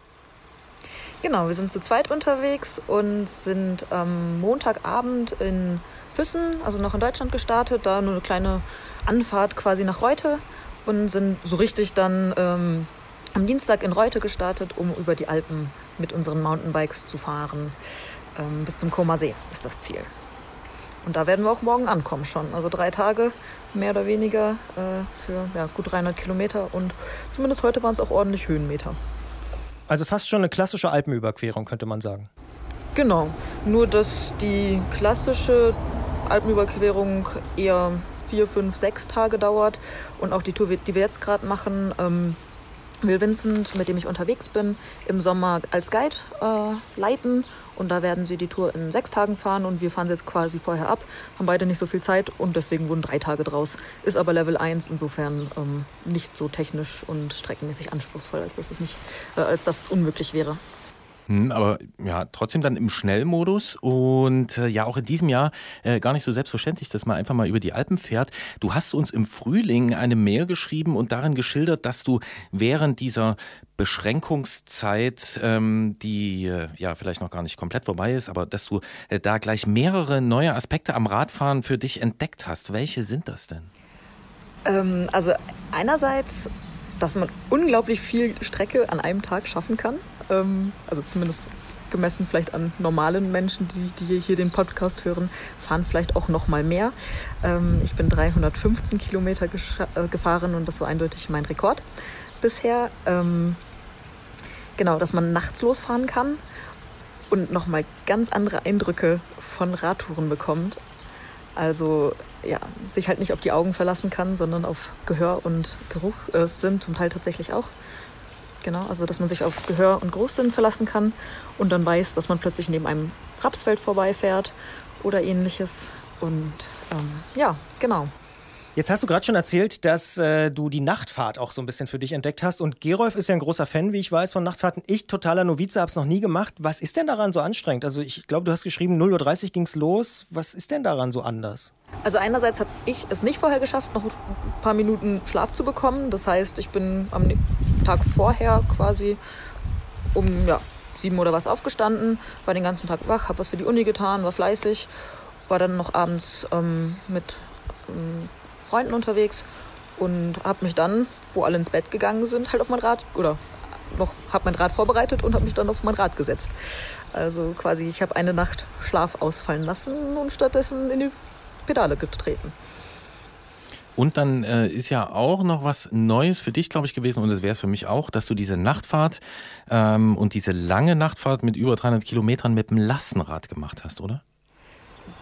Genau, wir sind zu zweit unterwegs und sind am Montagabend in Füssen, also noch in Deutschland gestartet, da nur eine kleine Anfahrt quasi nach Reute und sind so richtig dann ähm, am Dienstag in Reute gestartet, um über die Alpen mit unseren Mountainbikes zu fahren. Ähm, bis zum Koma See ist das Ziel. Und da werden wir auch morgen ankommen schon. Also drei Tage mehr oder weniger äh, für ja, gut 300 Kilometer und zumindest heute waren es auch ordentlich Höhenmeter. Also fast schon eine klassische Alpenüberquerung, könnte man sagen. Genau, nur dass die klassische Alpenüberquerung eher vier, fünf, sechs Tage dauert. Und auch die Tour, die wir jetzt gerade machen, ähm, will Vincent, mit dem ich unterwegs bin, im Sommer als Guide äh, leiten und da werden sie die Tour in sechs Tagen fahren und wir fahren jetzt quasi vorher ab, haben beide nicht so viel Zeit und deswegen wurden drei Tage draus. Ist aber Level 1, insofern ähm, nicht so technisch und streckenmäßig anspruchsvoll, als dass es, nicht, äh, als dass es unmöglich wäre. Hm, aber ja, trotzdem dann im Schnellmodus und äh, ja auch in diesem Jahr äh, gar nicht so selbstverständlich, dass man einfach mal über die Alpen fährt. Du hast uns im Frühling eine Mail geschrieben und darin geschildert, dass du während dieser Beschränkungszeit, ähm, die äh, ja vielleicht noch gar nicht komplett vorbei ist, aber dass du äh, da gleich mehrere neue Aspekte am Radfahren für dich entdeckt hast. Welche sind das denn? Ähm, also einerseits, dass man unglaublich viel Strecke an einem Tag schaffen kann. Ähm, also zumindest gemessen vielleicht an normalen Menschen, die, die hier den Podcast hören, fahren vielleicht auch noch mal mehr. Ähm, ich bin 315 Kilometer äh, gefahren und das war eindeutig mein Rekord bisher. Ähm, genau, dass man nachts losfahren kann und noch mal ganz andere Eindrücke von Radtouren bekommt. Also ja, sich halt nicht auf die Augen verlassen kann, sondern auf Gehör und Geruch äh, zum Teil tatsächlich auch. Genau, also dass man sich auf Gehör und Geruchssinn verlassen kann und dann weiß, dass man plötzlich neben einem Rapsfeld vorbeifährt oder ähnliches. Und ähm, ja, genau. Jetzt hast du gerade schon erzählt, dass äh, du die Nachtfahrt auch so ein bisschen für dich entdeckt hast. Und Gerolf ist ja ein großer Fan, wie ich weiß, von Nachtfahrten. Ich, totaler Novize, habe es noch nie gemacht. Was ist denn daran so anstrengend? Also ich glaube, du hast geschrieben, 0.30 Uhr ging es los. Was ist denn daran so anders? Also einerseits habe ich es nicht vorher geschafft, noch ein paar Minuten Schlaf zu bekommen. Das heißt, ich bin am Tag vorher quasi um ja, sieben oder was aufgestanden, war den ganzen Tag wach, habe was für die Uni getan, war fleißig, war dann noch abends ähm, mit ähm, Freunden unterwegs und habe mich dann, wo alle ins Bett gegangen sind, halt auf mein Rad oder noch, habe mein Rad vorbereitet und habe mich dann auf mein Rad gesetzt. Also quasi, ich habe eine Nacht Schlaf ausfallen lassen und stattdessen in die Pedale getreten. Und dann äh, ist ja auch noch was Neues für dich, glaube ich, gewesen, und das wäre es für mich auch, dass du diese Nachtfahrt ähm, und diese lange Nachtfahrt mit über 300 Kilometern mit dem Lastenrad gemacht hast, oder?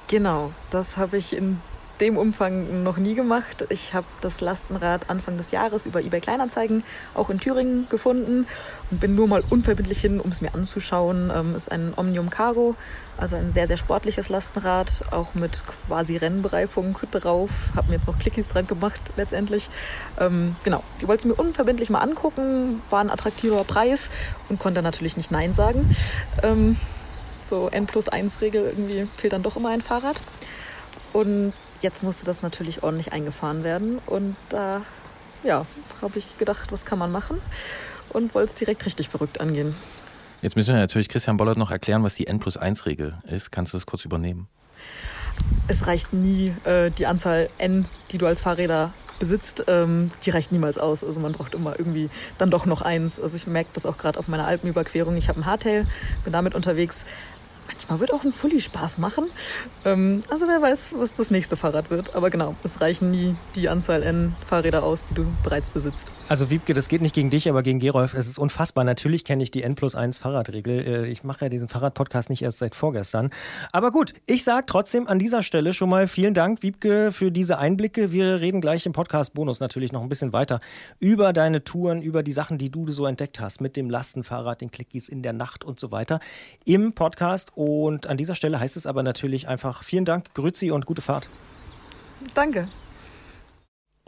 Genau, das habe ich in dem Umfang noch nie gemacht. Ich habe das Lastenrad Anfang des Jahres über eBay Kleinanzeigen auch in Thüringen gefunden und bin nur mal unverbindlich hin, um es mir anzuschauen. Ähm, ist ein Omnium Cargo, also ein sehr, sehr sportliches Lastenrad, auch mit quasi Rennbereifung drauf. Habe mir jetzt noch Clickies dran gemacht letztendlich. Ähm, genau, ich wollte es mir unverbindlich mal angucken, war ein attraktiver Preis und konnte natürlich nicht Nein sagen. Ähm, so N plus 1 Regel, irgendwie fehlt dann doch immer ein Fahrrad. Und jetzt musste das natürlich ordentlich eingefahren werden. Und da, ja, habe ich gedacht, was kann man machen? Und wollte es direkt richtig verrückt angehen. Jetzt müssen wir natürlich Christian Bollert noch erklären, was die N plus 1 Regel ist. Kannst du das kurz übernehmen? Es reicht nie äh, die Anzahl N, die du als Fahrräder besitzt, ähm, die reicht niemals aus. Also man braucht immer irgendwie dann doch noch eins. Also ich merke das auch gerade auf meiner Alpenüberquerung. Ich habe ein Hardtail, bin damit unterwegs. Manchmal wird auch ein Fully Spaß machen. Ähm, also wer weiß, was das nächste Fahrrad wird. Aber genau, es reichen nie die Anzahl N Fahrräder aus, die du bereits besitzt. Also Wiebke, das geht nicht gegen dich, aber gegen Gerolf. Es ist unfassbar. Natürlich kenne ich die N plus 1 Fahrradregel. Äh, Ich mache ja diesen Fahrradpodcast nicht erst seit vorgestern. Aber gut, ich sage trotzdem an dieser Stelle schon mal vielen Dank, Wiebke, für diese Einblicke. Wir reden gleich im Podcast-Bonus natürlich noch ein bisschen weiter über deine Touren, über die Sachen, die du so entdeckt hast mit dem Lastenfahrrad, den Clickies in der Nacht und so weiter im Podcast. Und an dieser Stelle heißt es aber natürlich einfach vielen Dank, Grüezi und gute Fahrt. Danke.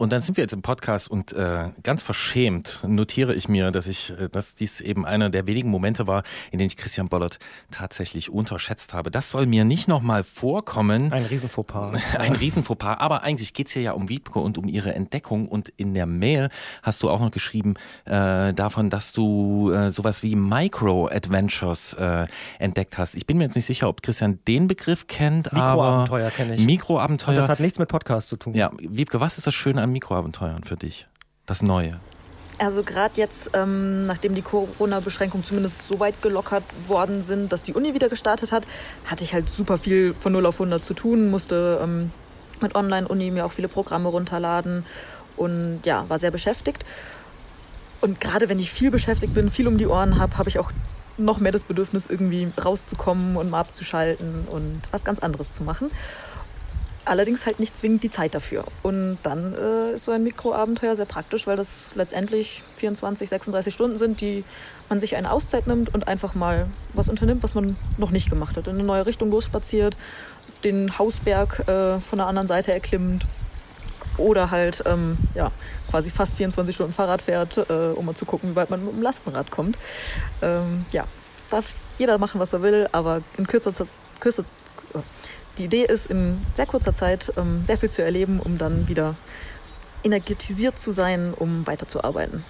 Und dann sind wir jetzt im Podcast und äh, ganz verschämt notiere ich mir, dass ich, äh, dass dies eben einer der wenigen Momente war, in denen ich Christian Bollert tatsächlich unterschätzt habe. Das soll mir nicht nochmal vorkommen. Ein Riesenfauxpas. Ein Riesenfauxpas. Aber eigentlich geht's hier ja um Wiebke und um ihre Entdeckung. Und in der Mail hast du auch noch geschrieben äh, davon, dass du äh, sowas wie Micro-Adventures äh, entdeckt hast. Ich bin mir jetzt nicht sicher, ob Christian den Begriff kennt. Mikroabenteuer kenne ich. Mikroabenteuer. Das hat nichts mit Podcast zu tun. Ja, Wiebke, was ist das Schöne an Mikroabenteuern für dich? Das Neue. Also gerade jetzt, ähm, nachdem die Corona-Beschränkungen zumindest so weit gelockert worden sind, dass die Uni wieder gestartet hat, hatte ich halt super viel von 0 auf 100 zu tun, musste ähm, mit Online-Uni mir auch viele Programme runterladen und ja, war sehr beschäftigt. Und gerade wenn ich viel beschäftigt bin, viel um die Ohren habe, habe ich auch noch mehr das Bedürfnis, irgendwie rauszukommen und mal abzuschalten und was ganz anderes zu machen. Allerdings halt nicht zwingend die Zeit dafür. Und dann äh, ist so ein Mikroabenteuer sehr praktisch, weil das letztendlich 24, 36 Stunden sind, die man sich eine Auszeit nimmt und einfach mal was unternimmt, was man noch nicht gemacht hat. In eine neue Richtung losspaziert, den Hausberg äh, von der anderen Seite erklimmt oder halt ähm, ja, quasi fast 24 Stunden Fahrrad fährt, äh, um mal zu gucken, wie weit man mit dem Lastenrad kommt. Ähm, ja, darf jeder machen, was er will, aber in kürzer Zeit, kürzer, die Idee ist, in sehr kurzer Zeit ähm, sehr viel zu erleben, um dann wieder energetisiert zu sein, um weiterzuarbeiten.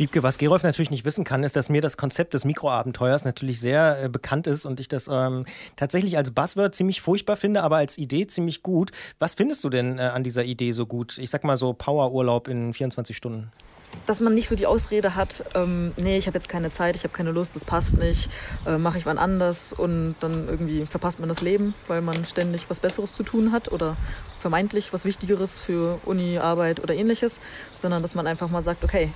Wiebke, was Gerolf natürlich nicht wissen kann, ist, dass mir das Konzept des Mikroabenteuers natürlich sehr äh, bekannt ist und ich das ähm, tatsächlich als Buzzword ziemlich furchtbar finde, aber als Idee ziemlich gut. Was findest du denn äh, an dieser Idee so gut? Ich sag mal so Powerurlaub in 24 Stunden. Dass man nicht so die Ausrede hat, ähm, nee, ich habe jetzt keine Zeit, ich habe keine Lust, das passt nicht, äh, mache ich wann anders und dann irgendwie verpasst man das Leben, weil man ständig was Besseres zu tun hat oder vermeintlich was Wichtigeres für Uni, Arbeit oder ähnliches, sondern dass man einfach mal sagt, okay,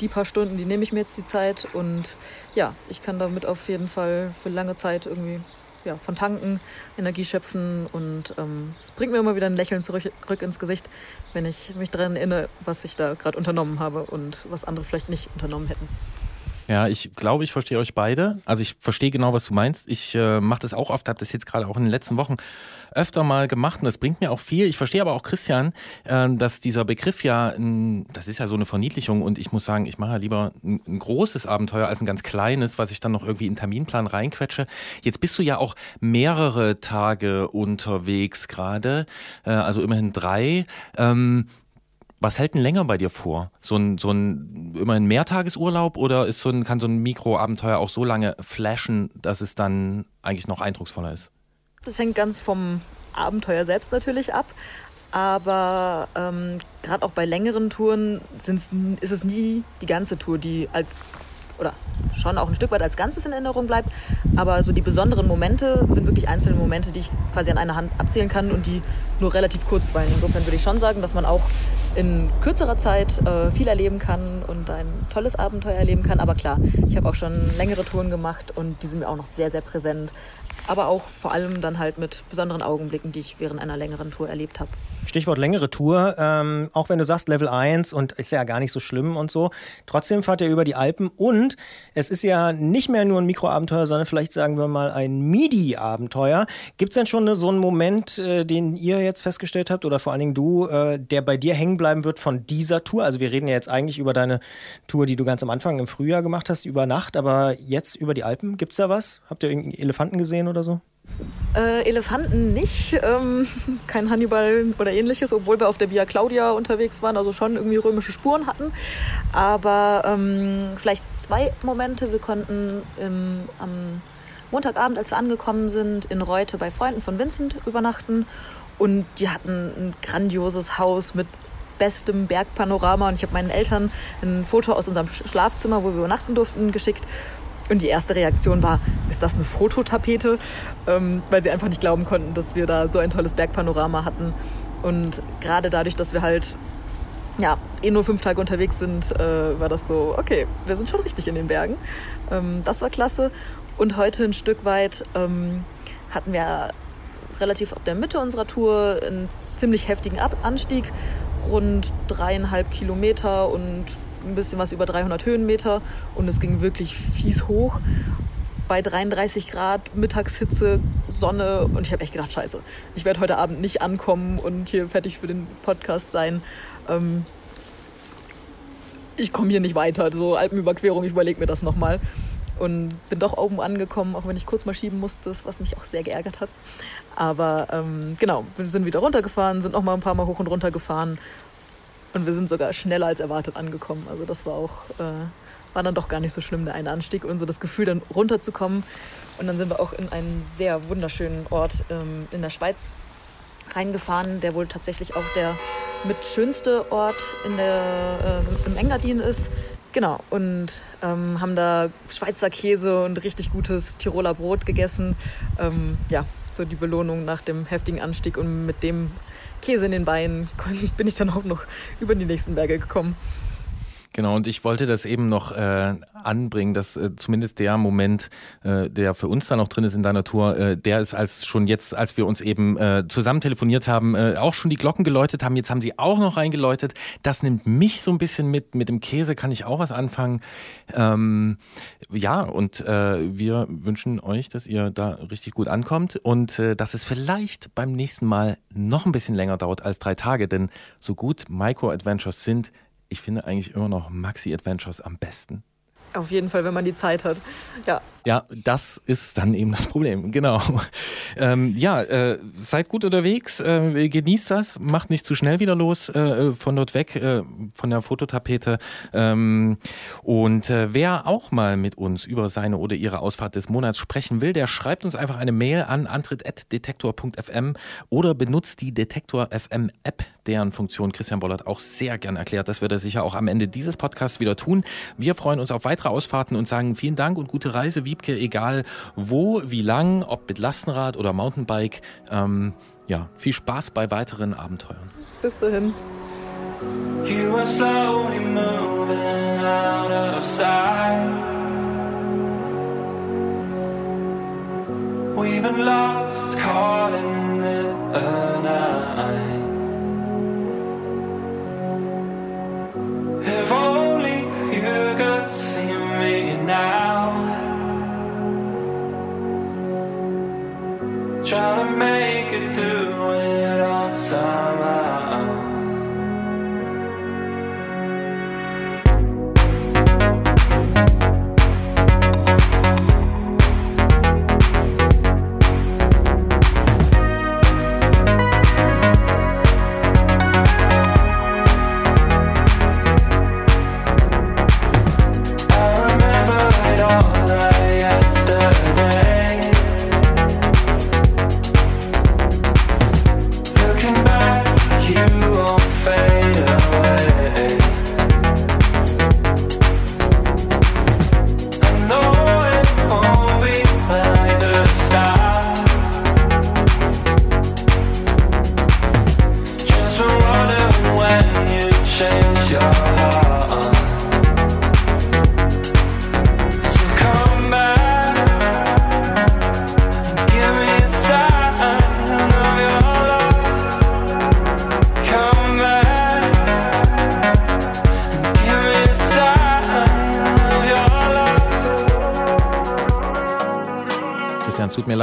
die paar Stunden, die nehme ich mir jetzt die Zeit und ja, ich kann damit auf jeden Fall für lange Zeit irgendwie ja, von tanken, Energie schöpfen und ähm, es bringt mir immer wieder ein Lächeln zurück, zurück ins Gesicht, wenn ich mich daran erinnere, was ich da gerade unternommen habe und was andere vielleicht nicht unternommen hätten. Ja, ich glaube, ich verstehe euch beide. Also ich verstehe genau, was du meinst. Ich äh, mache das auch oft, habe das jetzt gerade auch in den letzten Wochen öfter mal gemacht und das bringt mir auch viel. Ich verstehe aber auch Christian, äh, dass dieser Begriff ja, ein, das ist ja so eine Verniedlichung und ich muss sagen, ich mache ja lieber ein, ein großes Abenteuer als ein ganz kleines, was ich dann noch irgendwie in Terminplan reinquetsche. Jetzt bist du ja auch mehrere Tage unterwegs gerade, äh, also immerhin drei. Ähm, was hält denn länger bei dir vor? So ein, so ein immerhin Mehrtagesurlaub oder ist so ein, kann so ein Mikroabenteuer auch so lange flashen, dass es dann eigentlich noch eindrucksvoller ist? Das hängt ganz vom Abenteuer selbst natürlich ab. Aber ähm, gerade auch bei längeren Touren sind's, ist es nie die ganze Tour, die als oder schon auch ein Stück weit als Ganzes in Erinnerung bleibt. Aber so die besonderen Momente sind wirklich einzelne Momente, die ich quasi an einer Hand abzählen kann und die nur relativ kurz fallen. Insofern würde ich schon sagen, dass man auch in kürzerer Zeit äh, viel erleben kann und ein tolles Abenteuer erleben kann. Aber klar, ich habe auch schon längere Touren gemacht und die sind mir auch noch sehr, sehr präsent. Aber auch vor allem dann halt mit besonderen Augenblicken, die ich während einer längeren Tour erlebt habe. Stichwort längere Tour, ähm, auch wenn du sagst Level 1 und ist ja gar nicht so schlimm und so, trotzdem fahrt ihr über die Alpen und es ist ja nicht mehr nur ein Mikroabenteuer, sondern vielleicht sagen wir mal ein MIDI-Abenteuer. Gibt es denn schon so einen Moment, äh, den ihr jetzt festgestellt habt oder vor allen Dingen du, äh, der bei dir hängen bleiben wird von dieser Tour? Also wir reden ja jetzt eigentlich über deine Tour, die du ganz am Anfang im Frühjahr gemacht hast, über Nacht, aber jetzt über die Alpen, gibt es da was? Habt ihr irgendeinen Elefanten gesehen oder so? Äh, Elefanten nicht, ähm, kein Hannibal oder ähnliches, obwohl wir auf der Via Claudia unterwegs waren, also schon irgendwie römische Spuren hatten. Aber ähm, vielleicht zwei Momente. Wir konnten im, am Montagabend, als wir angekommen sind, in Reute bei Freunden von Vincent übernachten. Und die hatten ein grandioses Haus mit bestem Bergpanorama. Und ich habe meinen Eltern ein Foto aus unserem Schlafzimmer, wo wir übernachten durften, geschickt. Und die erste Reaktion war, ist das eine Fototapete? Ähm, weil sie einfach nicht glauben konnten, dass wir da so ein tolles Bergpanorama hatten. Und gerade dadurch, dass wir halt ja, eh nur fünf Tage unterwegs sind, äh, war das so, okay, wir sind schon richtig in den Bergen. Ähm, das war klasse. Und heute ein Stück weit ähm, hatten wir relativ auf der Mitte unserer Tour einen ziemlich heftigen Ab Anstieg, rund dreieinhalb Kilometer und ein bisschen was über 300 Höhenmeter und es ging wirklich fies hoch bei 33 Grad, Mittagshitze, Sonne und ich habe echt gedacht, scheiße, ich werde heute Abend nicht ankommen und hier fertig für den Podcast sein. Ähm, ich komme hier nicht weiter, so Alpenüberquerung, ich überlege mir das nochmal. Und bin doch oben angekommen, auch wenn ich kurz mal schieben musste, was mich auch sehr geärgert hat. Aber ähm, genau, wir sind wieder runtergefahren, sind noch mal ein paar Mal hoch und runter gefahren und wir sind sogar schneller als erwartet angekommen. Also das war auch, äh, war dann doch gar nicht so schlimm, der eine Anstieg und so das Gefühl, dann runterzukommen. Und dann sind wir auch in einen sehr wunderschönen Ort ähm, in der Schweiz reingefahren, der wohl tatsächlich auch der mit schönste Ort in der, äh, im Engadin ist. Genau, und ähm, haben da Schweizer Käse und richtig gutes Tiroler Brot gegessen. Ähm, ja, so die Belohnung nach dem heftigen Anstieg und mit dem Käse in den Beinen bin ich dann auch noch über die nächsten Berge gekommen. Genau, und ich wollte das eben noch äh, anbringen, dass äh, zumindest der Moment, äh, der für uns da noch drin ist in deiner Tour, äh, der ist als schon jetzt, als wir uns eben äh, zusammen telefoniert haben, äh, auch schon die Glocken geläutet haben. Jetzt haben sie auch noch reingeläutet. Das nimmt mich so ein bisschen mit. Mit dem Käse kann ich auch was anfangen. Ähm, ja, und wir wünschen euch, dass ihr da richtig gut ankommt und dass es vielleicht beim nächsten Mal noch ein bisschen länger dauert als drei Tage, denn so gut Micro-Adventures sind, ich finde eigentlich immer noch Maxi Adventures am besten. Auf jeden Fall, wenn man die Zeit hat. Ja, Ja, das ist dann eben das Problem, genau. Ähm, ja, äh, seid gut unterwegs, äh, genießt das, macht nicht zu schnell wieder los äh, von dort weg, äh, von der Fototapete. Ähm, und äh, wer auch mal mit uns über seine oder ihre Ausfahrt des Monats sprechen will, der schreibt uns einfach eine Mail an antritt.detektor.fm oder benutzt die Detektor FM App, deren Funktion Christian Bollert auch sehr gern erklärt. Das wird er sicher auch am Ende dieses Podcasts wieder tun. Wir freuen uns auf weitere Ausfahrten und sagen vielen Dank und gute Reise, Wiebke, egal wo, wie lang, ob mit Lastenrad oder Mountainbike. Ähm, ja, viel Spaß bei weiteren Abenteuern. bis dahin. You are slowly moving out of sight. We've been lost, calling it a night. If only you could now. Trying to make it through it all somehow.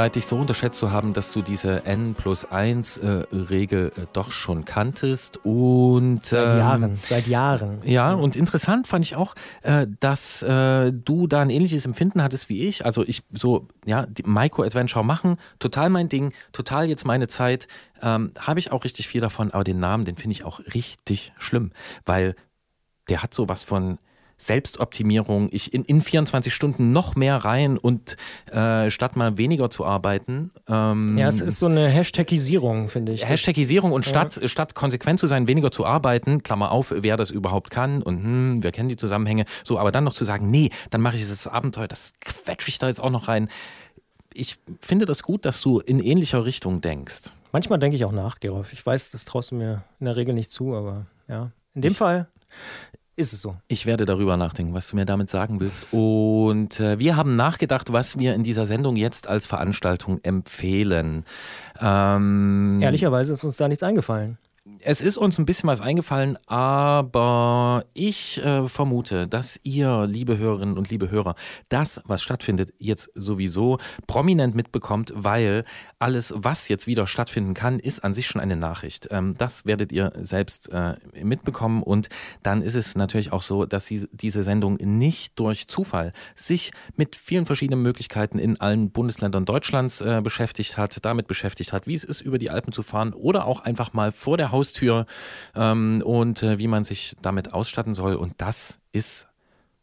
Leid, dich so unterschätzt zu haben, dass du diese N plus 1 äh, Regel äh, doch schon kanntest und Seit ähm, Jahren, seit Jahren. Ja, und interessant fand ich auch, äh, dass äh, du da ein ähnliches Empfinden hattest wie ich. Also ich so, ja, die Micro-Adventure machen, total mein Ding, total jetzt meine Zeit. Ähm, Habe ich auch richtig viel davon, aber den Namen, den finde ich auch richtig schlimm, weil der hat sowas von Selbstoptimierung, ich in, in 24 Stunden noch mehr rein und äh, statt mal weniger zu arbeiten. Ähm, Ja, es ist so eine Hashtagisierung, finde ich. Hashtagisierung und Ja. statt, statt konsequent zu sein, weniger zu arbeiten, Klammer auf, wer das überhaupt kann und hm, wir kennen die Zusammenhänge, so, aber dann noch zu sagen, nee, dann mache ich das Abenteuer, das quetsche ich da jetzt auch noch rein. Ich finde das gut, dass du in ähnlicher Richtung denkst. Manchmal denke ich auch nach, Gerolf. Ich weiß, das traust du mir in der Regel nicht zu, aber ja. In dem Fall ist es so. Ich werde darüber nachdenken, was du mir damit sagen willst. Und äh, wir haben nachgedacht, was wir in dieser Sendung jetzt als Veranstaltung empfehlen. Ähm, Ehrlicherweise ist uns da nichts eingefallen. Es ist uns ein bisschen was eingefallen, aber ich äh, vermute, dass ihr, liebe Hörerinnen und liebe Hörer, das, was stattfindet, jetzt sowieso prominent mitbekommt, weil alles, was jetzt wieder stattfinden kann, ist an sich schon eine Nachricht. Ähm, das werdet ihr selbst äh, mitbekommen und dann ist es natürlich auch so, dass diese Sendung nicht durch Zufall sich mit vielen verschiedenen Möglichkeiten in allen Bundesländern Deutschlands äh, beschäftigt hat, damit beschäftigt hat, wie es ist, über die Alpen zu fahren oder auch einfach mal vor der Haustür ähm, und äh, wie man sich damit ausstatten soll. Und das ist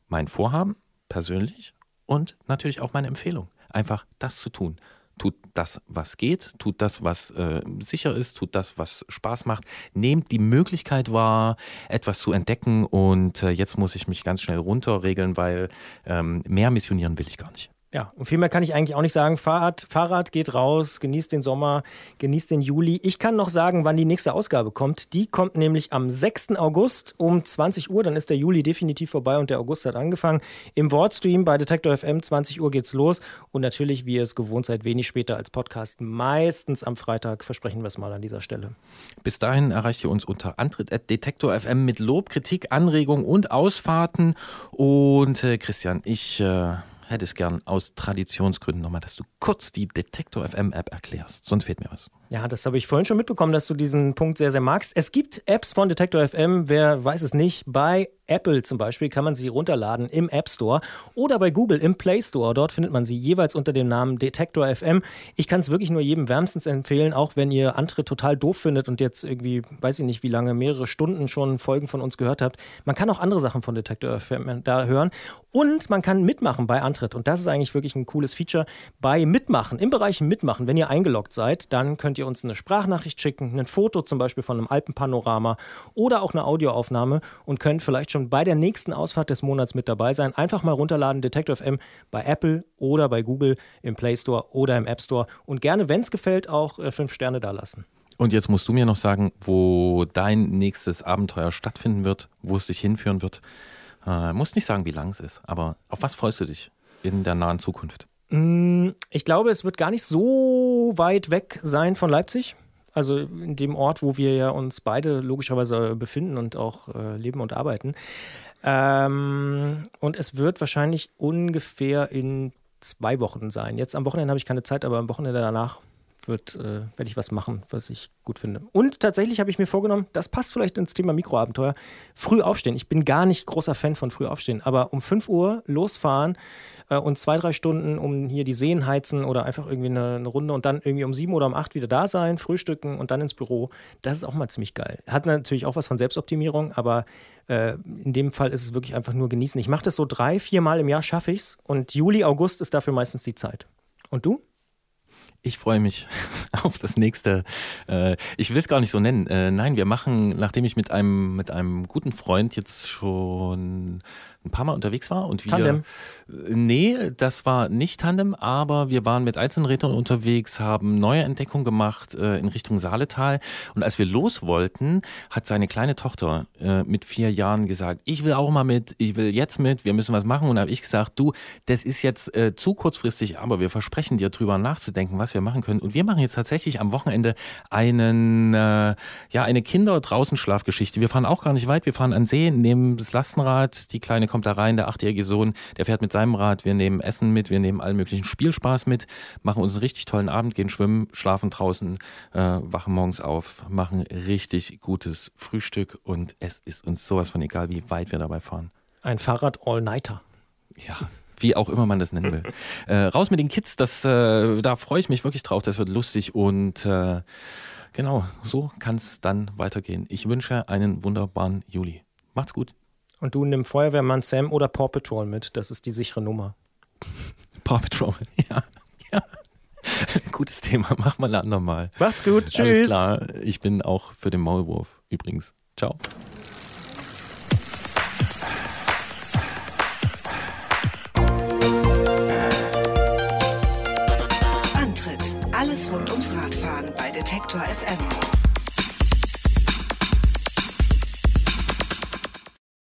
mein Vorhaben persönlich und natürlich auch meine Empfehlung, einfach das zu tun. Tut das, was geht, tut das, was äh, sicher ist, tut das, was Spaß macht. Nehmt die Möglichkeit wahr, etwas zu entdecken und äh, jetzt muss ich mich ganz schnell runterregeln, weil ähm, mehr missionieren will ich gar nicht. Ja, und viel mehr kann ich eigentlich auch nicht sagen. Fahrrad, Fahrrad geht raus, genießt den Sommer, genießt den Juli. Ich kann noch sagen, wann die nächste Ausgabe kommt. Die kommt nämlich am 6. August um 20 Uhr. Dann ist der Juli definitiv vorbei und der August hat angefangen. Im Wordstream bei Detektor FM, 20 Uhr geht's los. Und natürlich, wie ihr es gewohnt seid, wenig später als Podcast. Meistens am Freitag, versprechen wir es mal an dieser Stelle. Bis dahin erreicht ihr uns unter Antritt FM mit Lob, Kritik, Anregung und Ausfahrten. Und äh, Christian, ich äh, hätte es gern aus Traditionsgründen nochmal, dass du kurz die Detektor FM App erklärst. Sonst fehlt mir was. Ja, das habe ich vorhin schon mitbekommen, dass du diesen Punkt sehr, sehr magst. Es gibt Apps von Detektor FM, wer weiß es nicht. Bei Apple zum Beispiel kann man sie runterladen im App Store oder bei Google im Play Store. Dort findet man sie jeweils unter dem Namen Detektor FM. Ich kann es wirklich nur jedem wärmstens empfehlen, auch wenn ihr Antritt total doof findet und jetzt irgendwie, weiß ich nicht, wie lange, mehrere Stunden schon Folgen von uns gehört habt. Man kann auch andere Sachen von Detektor FM da hören und man kann mitmachen bei Antritt. Und das ist eigentlich wirklich ein cooles Feature. Bei Mitmachen, im Bereich Mitmachen, wenn ihr eingeloggt seid, dann könnt ihr uns eine Sprachnachricht schicken, ein Foto zum Beispiel von einem Alpenpanorama oder auch eine Audioaufnahme und könnt vielleicht schon bei der nächsten Ausfahrt des Monats mit dabei sein. Einfach mal runterladen, Detective FM bei Apple oder bei Google im Play Store oder im App Store und gerne, wenn es gefällt, auch äh, fünf Sterne da lassen. Und jetzt musst du mir noch sagen, wo dein nächstes Abenteuer stattfinden wird, wo es dich hinführen wird. Äh, musst nicht sagen, wie lang es ist, aber auf was freust du dich in der nahen Zukunft? Mm, Ich glaube, es wird gar nicht so weit weg sein von Leipzig. Also in dem Ort, wo wir ja uns beide logischerweise befinden und auch äh, leben und arbeiten. Ähm, und es wird wahrscheinlich ungefähr in zwei Wochen sein. Jetzt am Wochenende habe ich keine Zeit, aber am Wochenende danach wird, äh, werde ich was machen, was ich gut finde. Und tatsächlich habe ich mir vorgenommen, das passt vielleicht ins Thema Mikroabenteuer, früh aufstehen. Ich bin gar nicht großer Fan von früh aufstehen, aber um 5 Uhr losfahren äh, und zwei, drei Stunden um hier die Seen heizen oder einfach irgendwie eine, eine Runde und dann irgendwie um sieben oder um acht wieder da sein, frühstücken und dann ins Büro. Das ist auch mal ziemlich geil. Hat natürlich auch was von Selbstoptimierung, aber äh, in dem Fall ist es wirklich einfach nur genießen. Ich mache das so drei, vier Mal im Jahr, schaffe ich es und Juli, August ist dafür meistens die Zeit. Und du? Ich freue mich auf das nächste. Äh, ich will es gar nicht so nennen. Äh, nein, wir machen, nachdem ich mit einem, mit einem guten Freund jetzt schon ein paar Mal unterwegs war und wir. Tandem? Nee, das war nicht Tandem, aber wir waren mit Einzelrädern unterwegs, haben neue Entdeckungen gemacht äh, in Richtung Saaletal. Und als wir los wollten, hat seine kleine Tochter äh, mit vier Jahren gesagt, ich will auch mal mit, ich will jetzt mit, wir müssen was machen. Und da habe ich gesagt, du, das ist jetzt äh, zu kurzfristig, aber wir versprechen dir drüber nachzudenken, was wir machen können. Und wir machen jetzt tatsächlich am Wochenende einen, äh, ja, eine Kinder-Draußen-Schlafgeschichte. Wir fahren auch gar nicht weit, wir fahren an See, nehmen das Lastenrad, die Kleine kommt da rein, der achtjährige Sohn, der fährt mit seinem Rad, wir nehmen Essen mit, wir nehmen allen möglichen Spielspaß mit, machen uns einen richtig tollen Abend, gehen schwimmen, schlafen draußen, äh, wachen morgens auf, machen richtig gutes Frühstück und es ist uns sowas von egal, wie weit wir dabei fahren. Ein Fahrrad All-Nighter. Ja. Wie auch immer man das nennen will. äh, raus mit den Kids, das, äh, da freue ich mich wirklich drauf, das wird lustig und äh, genau, so kann es dann weitergehen. Ich wünsche einen wunderbaren Juli. Macht's gut. Und du nimm Feuerwehrmann Sam oder Paw Patrol mit. Das ist die sichere Nummer. Paw Patrol, ja. ja. Gutes Thema, machen wir ein andermal. Macht's gut, Alles tschüss. klar, ich bin auch für den Maulwurf übrigens. Ciao. Antritt: Alles rund ums Radfahren bei Detektor FM.